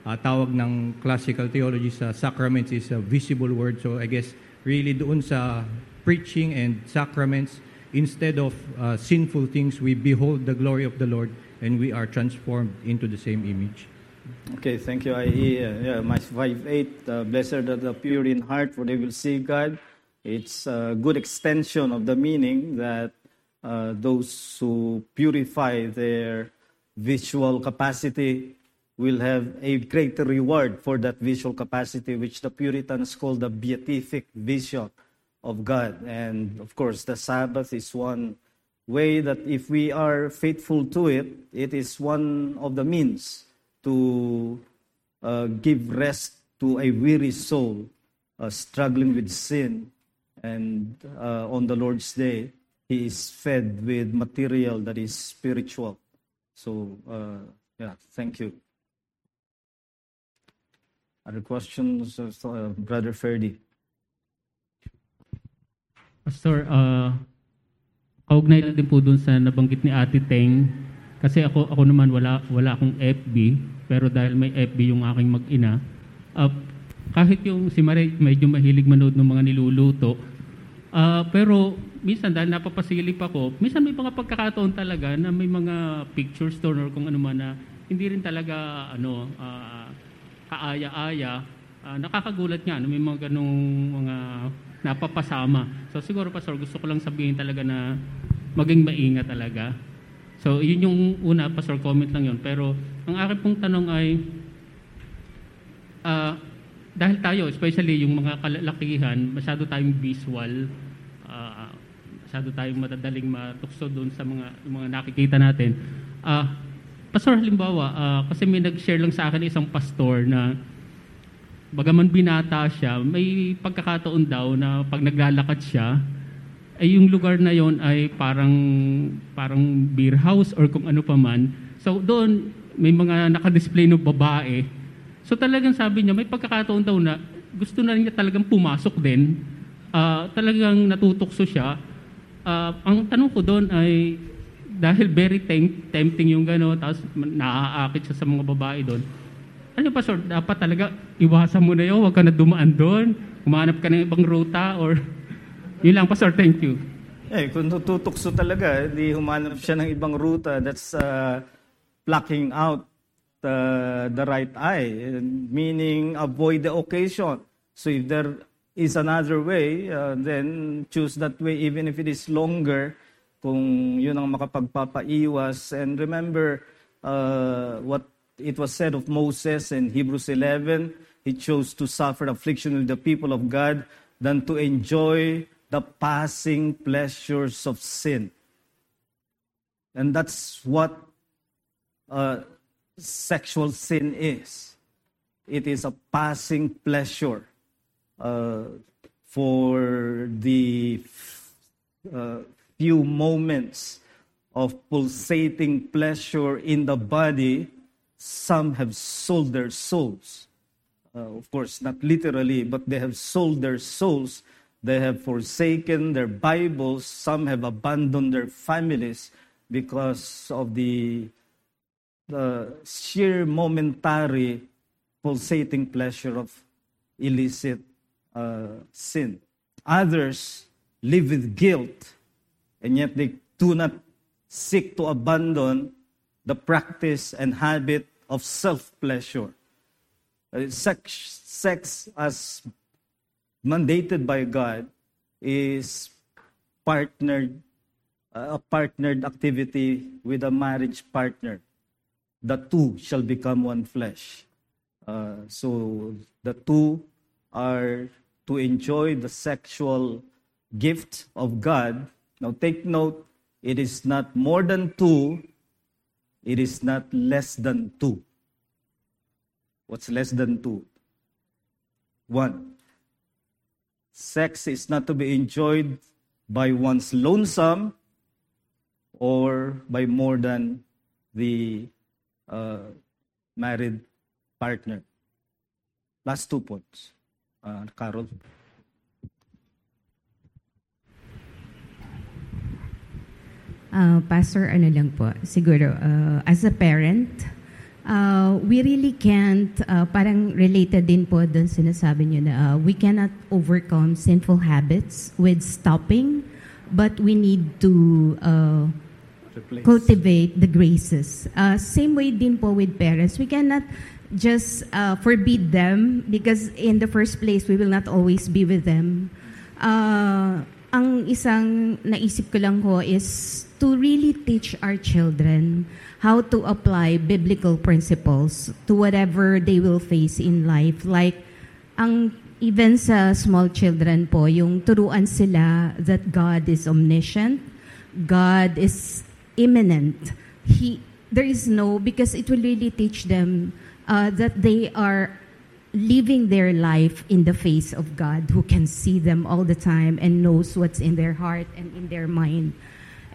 uh, tawag ng classical theology sa sacraments is a visible word. So I guess really doon sa preaching and sacraments, instead of uh, sinful things, we behold the glory of the Lord and we are transformed into the same image. Okay, thank you. I, uh, yeah, my 5 8, uh, blessed are the pure in heart, for they will see God. It's a good extension of the meaning that uh, those who purify their visual capacity will have a greater reward for that visual capacity, which the Puritans call the beatific vision of God. And of course, the Sabbath is one way that if we are faithful to it, it is one of the means to uh, give rest to a weary soul uh, struggling with sin. And uh, on the Lord's day, he is fed with material that is spiritual. So, uh, yeah, thank you. Other questions, uh, Brother Ferdi? Pastor, uh, kaugnay din po dun sa nabanggit ni Ate Teng, kasi ako ako naman wala wala akong FB, pero dahil may FB yung aking mag-ina, uh, kahit yung si Marie medyo mahilig manood ng mga niluluto, uh, pero minsan dahil napapasilip ako, minsan may mga pagkakataon talaga na may mga pictures doon or kung ano man na hindi rin talaga ano uh, kaaya-aya. Uh, nakakagulat nga, no? may mga ganong mga napapasama. So siguro Pastor, gusto ko lang sabihin talaga na maging maingat talaga. So yun yung una, Pastor, comment lang yun. Pero ang akin pong tanong ay, uh, dahil tayo, especially yung mga kalalakihan, masyado tayong visual, uh, masyado tayong madadaling matukso doon sa mga, mga nakikita natin. Uh, Pastor, halimbawa, uh, kasi may nag-share lang sa akin isang pastor na bagaman binata siya, may pagkakataon daw na pag naglalakad siya, ay yung lugar na yon ay parang parang beer house or kung ano pa man. So doon may mga naka-display ng babae. So talagang sabi niya may pagkakataon daw na gusto na niya talagang pumasok din. Uh, talagang natutokso siya. Uh, ang tanong ko doon ay dahil very tempting yung gano'n, tapos naaakit siya sa mga babae doon ano pa, sir, dapat talaga iwasan mo na yun, huwag ka na dumaan doon, humanap ka ng ibang ruta, or yun lang pa, sir, thank you. Eh, kung tutukso talaga, di humanap siya ng ibang ruta, that's uh, plucking out the, the right eye, meaning avoid the occasion. So if there is another way, uh, then choose that way even if it is longer, kung yun ang makapagpapaiwas. And remember uh, what it was said of Moses in Hebrews 11, he chose to suffer affliction with the people of God than to enjoy the passing pleasures of sin. And that's what uh, sexual sin is. It is a passing pleasure uh, for the uh, few moments of pulsating pleasure in the body some have sold their souls. Uh, of course, not literally, but they have sold their souls. They have forsaken their Bibles. Some have abandoned their families because of the, the sheer momentary pulsating pleasure of illicit uh, sin. Others live with guilt, and yet they do not seek to abandon the practice and habit of self pleasure. Sex, sex, as mandated by God, is partnered, uh, a partnered activity with a marriage partner. The two shall become one flesh. Uh, so the two are to enjoy the sexual gift of God. Now take note, it is not more than two, it is not less than two. What's less than two? One. Sex is not to be enjoyed by one's lonesome or by more than the uh, married partner. Last two points. Uh, Carol. Uh, Pastor, ano lang po, siguro, uh, as a parent, uh, we really can't, uh, parang related din po doon sinasabi niyo na uh, we cannot overcome sinful habits with stopping, but we need to uh, Replace. cultivate the graces. Uh, same way din po with parents. We cannot just uh, forbid them because in the first place, we will not always be with them. Uh, ang isang naisip ko lang ho is to really teach our children how to apply biblical principles to whatever they will face in life. Like, ang even sa small children po, yung turuan sila that God is omniscient, God is imminent. He, there is no, because it will really teach them uh, that they are living their life in the face of God who can see them all the time and knows what's in their heart and in their mind.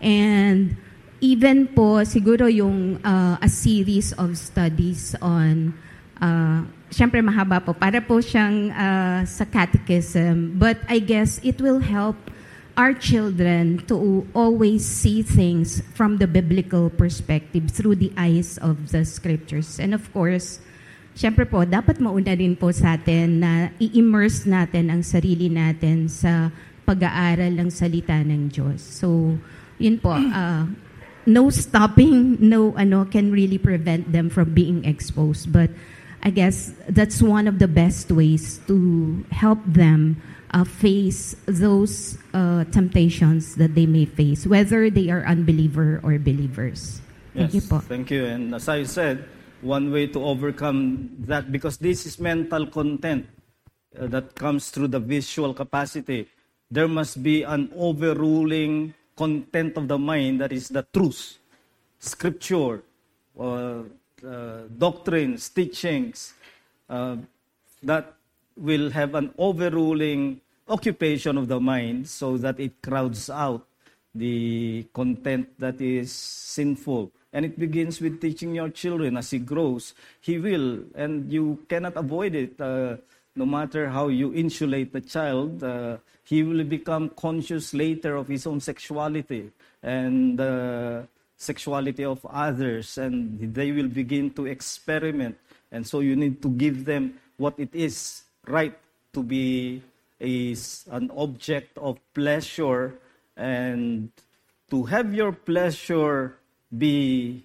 And even po, siguro yung uh, a series of studies on, uh, syempre mahaba po, para po siyang uh, sa catechism, but I guess it will help our children to always see things from the biblical perspective through the eyes of the scriptures. And of course, Siyempre po, dapat mauna din po sa atin na i-immerse natin ang sarili natin sa pag-aaral ng salita ng Diyos. So, yun po, uh, no stopping, no ano can really prevent them from being exposed. But I guess that's one of the best ways to help them uh, face those uh, temptations that they may face, whether they are unbeliever or believers. Thank yes, you po. Thank you. And as I said, one way to overcome that, because this is mental content uh, that comes through the visual capacity, there must be an overruling content of the mind that is the truth, scripture, uh, uh, doctrines, teachings, uh, that will have an overruling occupation of the mind so that it crowds out the content that is sinful. And it begins with teaching your children as he grows. He will, and you cannot avoid it. Uh, no matter how you insulate the child, uh, he will become conscious later of his own sexuality and the sexuality of others, and they will begin to experiment. And so you need to give them what it is right to be is an object of pleasure and to have your pleasure be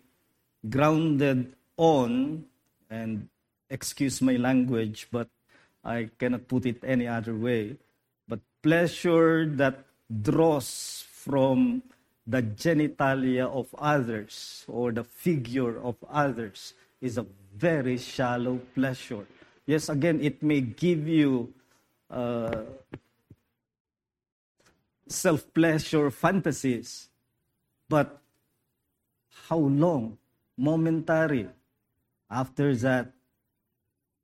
grounded on, and excuse my language, but I cannot put it any other way, pleasure that draws from the genitalia of others or the figure of others is a very shallow pleasure. Yes, again, it may give you uh, self pleasure fantasies, but how long? Momentary. After that,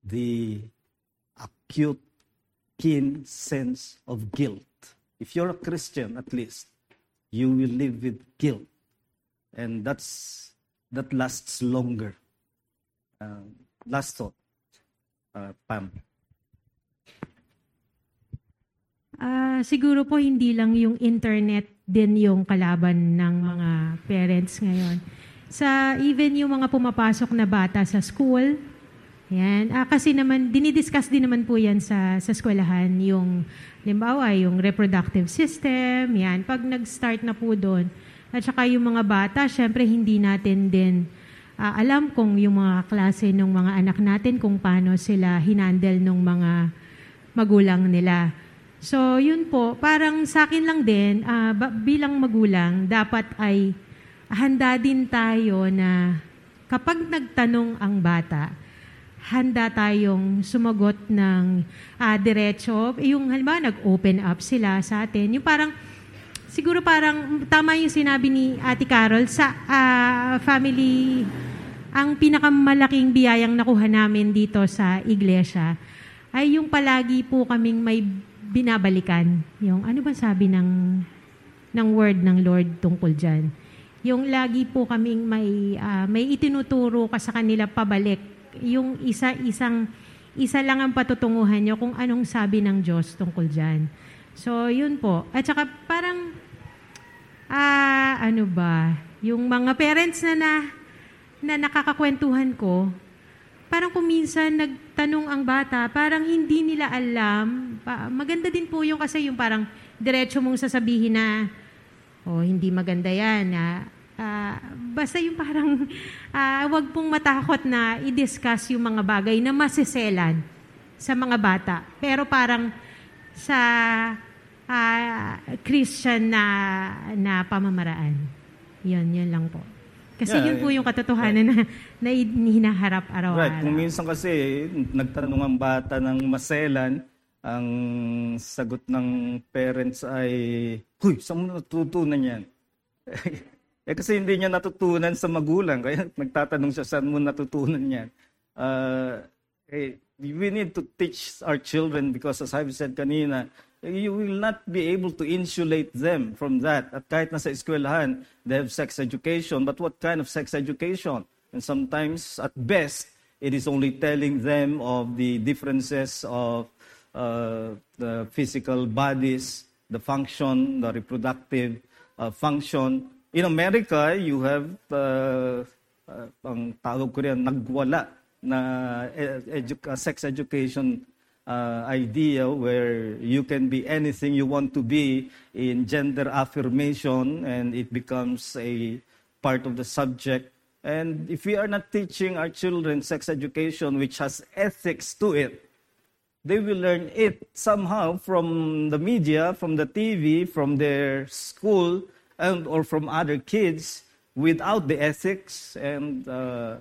the acute, keen sense of guilt. If you're a Christian, at least, you will live with guilt. And that's that lasts longer. Uh, last thought, uh, Pam. Ah, siguro po hindi lang yung internet din yung kalaban ng mga parents ngayon. Sa even yung mga pumapasok na bata sa school, Yan. Ah, kasi naman, dinidiscuss din naman po yan sa, sa eskwelahan, yung, limbawa, yung reproductive system, yan. Pag nag-start na po doon, at saka yung mga bata, syempre hindi natin din ah, alam kung yung mga klase ng mga anak natin, kung paano sila hinandle ng mga magulang nila. So, yun po, parang sa akin lang din, ba- bilang magulang, dapat ay handa din tayo na kapag nagtanong ang bata, handa tayong sumagot ng ah, diretso. Yung halimbawa, nag-open up sila sa atin. Yung parang, siguro parang, tama yung sinabi ni Ate Carol, sa ah, family, ang pinakamalaking biyayang nakuha namin dito sa iglesia ay yung palagi po kaming may binabalikan. Yung ano ba sabi ng ng word ng Lord tungkol diyan? Yung lagi po kaming may ah, may itinuturo ka sa kanila pabalik. Yung isa-isang isa lang ang patutunguhan nyo kung anong sabi ng Diyos tungkol diyan. So, yun po. At saka parang ah ano ba, yung mga parents na na na nakakakwentuhan ko, parang kung minsan nagtanong ang bata, parang hindi nila alam. Maganda din po yung kasi yung parang diretso mong sasabihin na, oh, hindi maganda yan. Ah, ah, basta yung parang, ah, wag pong matakot na i-discuss yung mga bagay na masiselan sa mga bata. Pero parang sa ah, Christian na, na pamamaraan. Yun, yun lang po. Kasi Yeah, yun po yung katotohanan na, na hinaharap araw-araw. Right. Kung minsan kasi, nagtanong ang bata ng maselan, ang sagot ng parents ay, Huy, saan mo natutunan yan? eh kasi hindi niya natutunan sa magulang, kaya nagtatanong siya saan mo natutunan yan. Uh, eh, we need to teach our children because as I've said kanina, you will not be able to insulate them from that. At kahit nasa eskwelahan, they have sex education, but what kind of sex education? And sometimes, at best, it is only telling them of the differences of uh, the physical bodies, the function, the reproductive uh, function. In America, you have, uh, uh, ang tawag ko nagwala na edu- uh, sex education uh, idea where you can be anything you want to be in gender affirmation and it becomes a part of the subject. And if we are not teaching our children sex education, which has ethics to it, they will learn it somehow from the media, from the TV, from their school, and or from other kids without the ethics. And uh,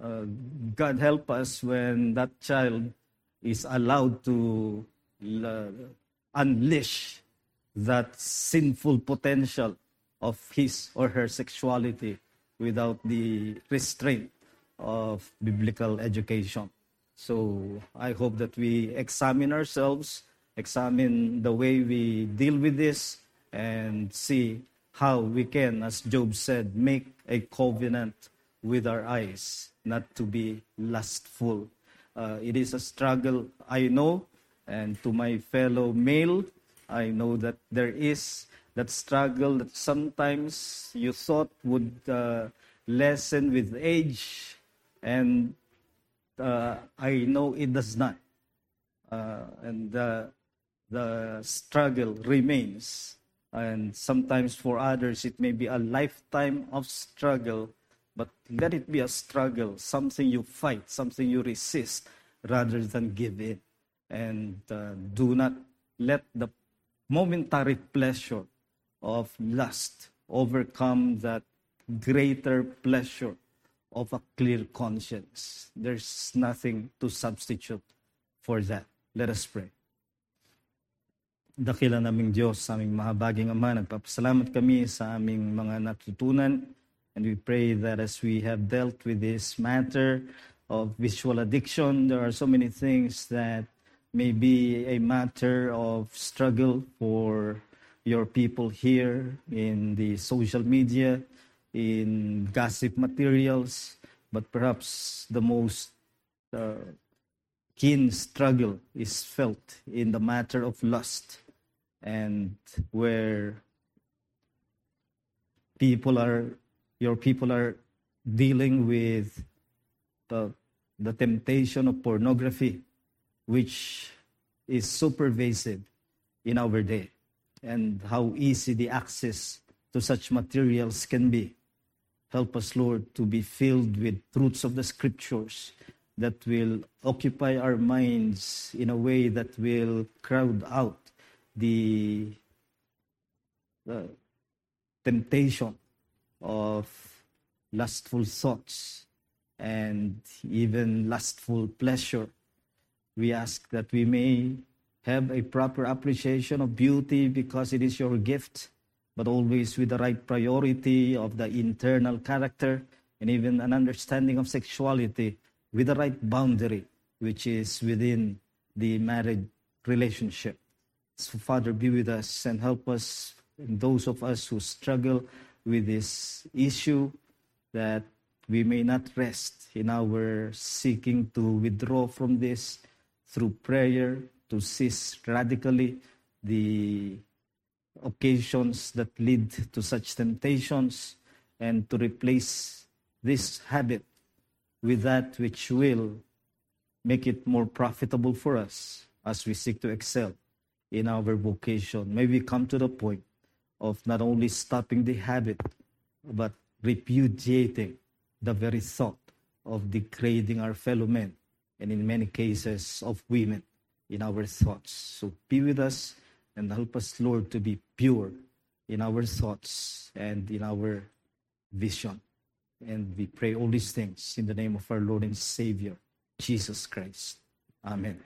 uh, God help us when that child is allowed to unleash that sinful potential of his or her sexuality without the restraint of biblical education. So I hope that we examine ourselves, examine the way we deal with this, and see how we can, as Job said, make a covenant with our eyes, not to be lustful. Uh, it is a struggle, I know, and to my fellow male, I know that there is that struggle that sometimes you thought would uh, lessen with age, and uh, I know it does not. Uh, and the struggle remains. And sometimes for others, it may be a lifetime of struggle, but let it be a struggle, something you fight, something you resist, rather than give in. And uh, do not let the momentary pleasure of lust overcome that greater pleasure of a clear conscience. There's nothing to substitute for that. Let us pray. Dakila naming Diyos, sa aming mahabaging Ama, nagpapasalamat kami sa aming mga natutunan. And we pray that as we have dealt with this matter of visual addiction, there are so many things that may be a matter of struggle for your people here in the social media, in gossip materials, but perhaps the most uh, keen struggle is felt in the matter of lust and where people are your people are dealing with the the temptation of pornography, which is so pervasive in our day, and how easy the access to such materials can be. Help us, Lord, to be filled with truths of the scriptures that will occupy our minds in a way that will crowd out the, the temptation of lustful thoughts and even lustful pleasure. We ask that we may have a proper appreciation of beauty because it is your gift, but always with the right priority of the internal character and even an understanding of sexuality with the right boundary, which is within the marriage relationship. So, Father, be with us and help us, those of us who struggle with this issue, that we may not rest in our seeking to withdraw from this through prayer, to cease radically the occasions that lead to such temptations, and to replace this habit with that which will make it more profitable for us as we seek to excel in our vocation. May we come to the point of not only stopping the habit, but repudiating the very thought of degrading our fellow men, and in many cases of women in our thoughts. So be with us and help us, Lord, to be pure in our thoughts and in our vision. And we pray all these things in the name of our Lord and Savior, Jesus Christ. Amen.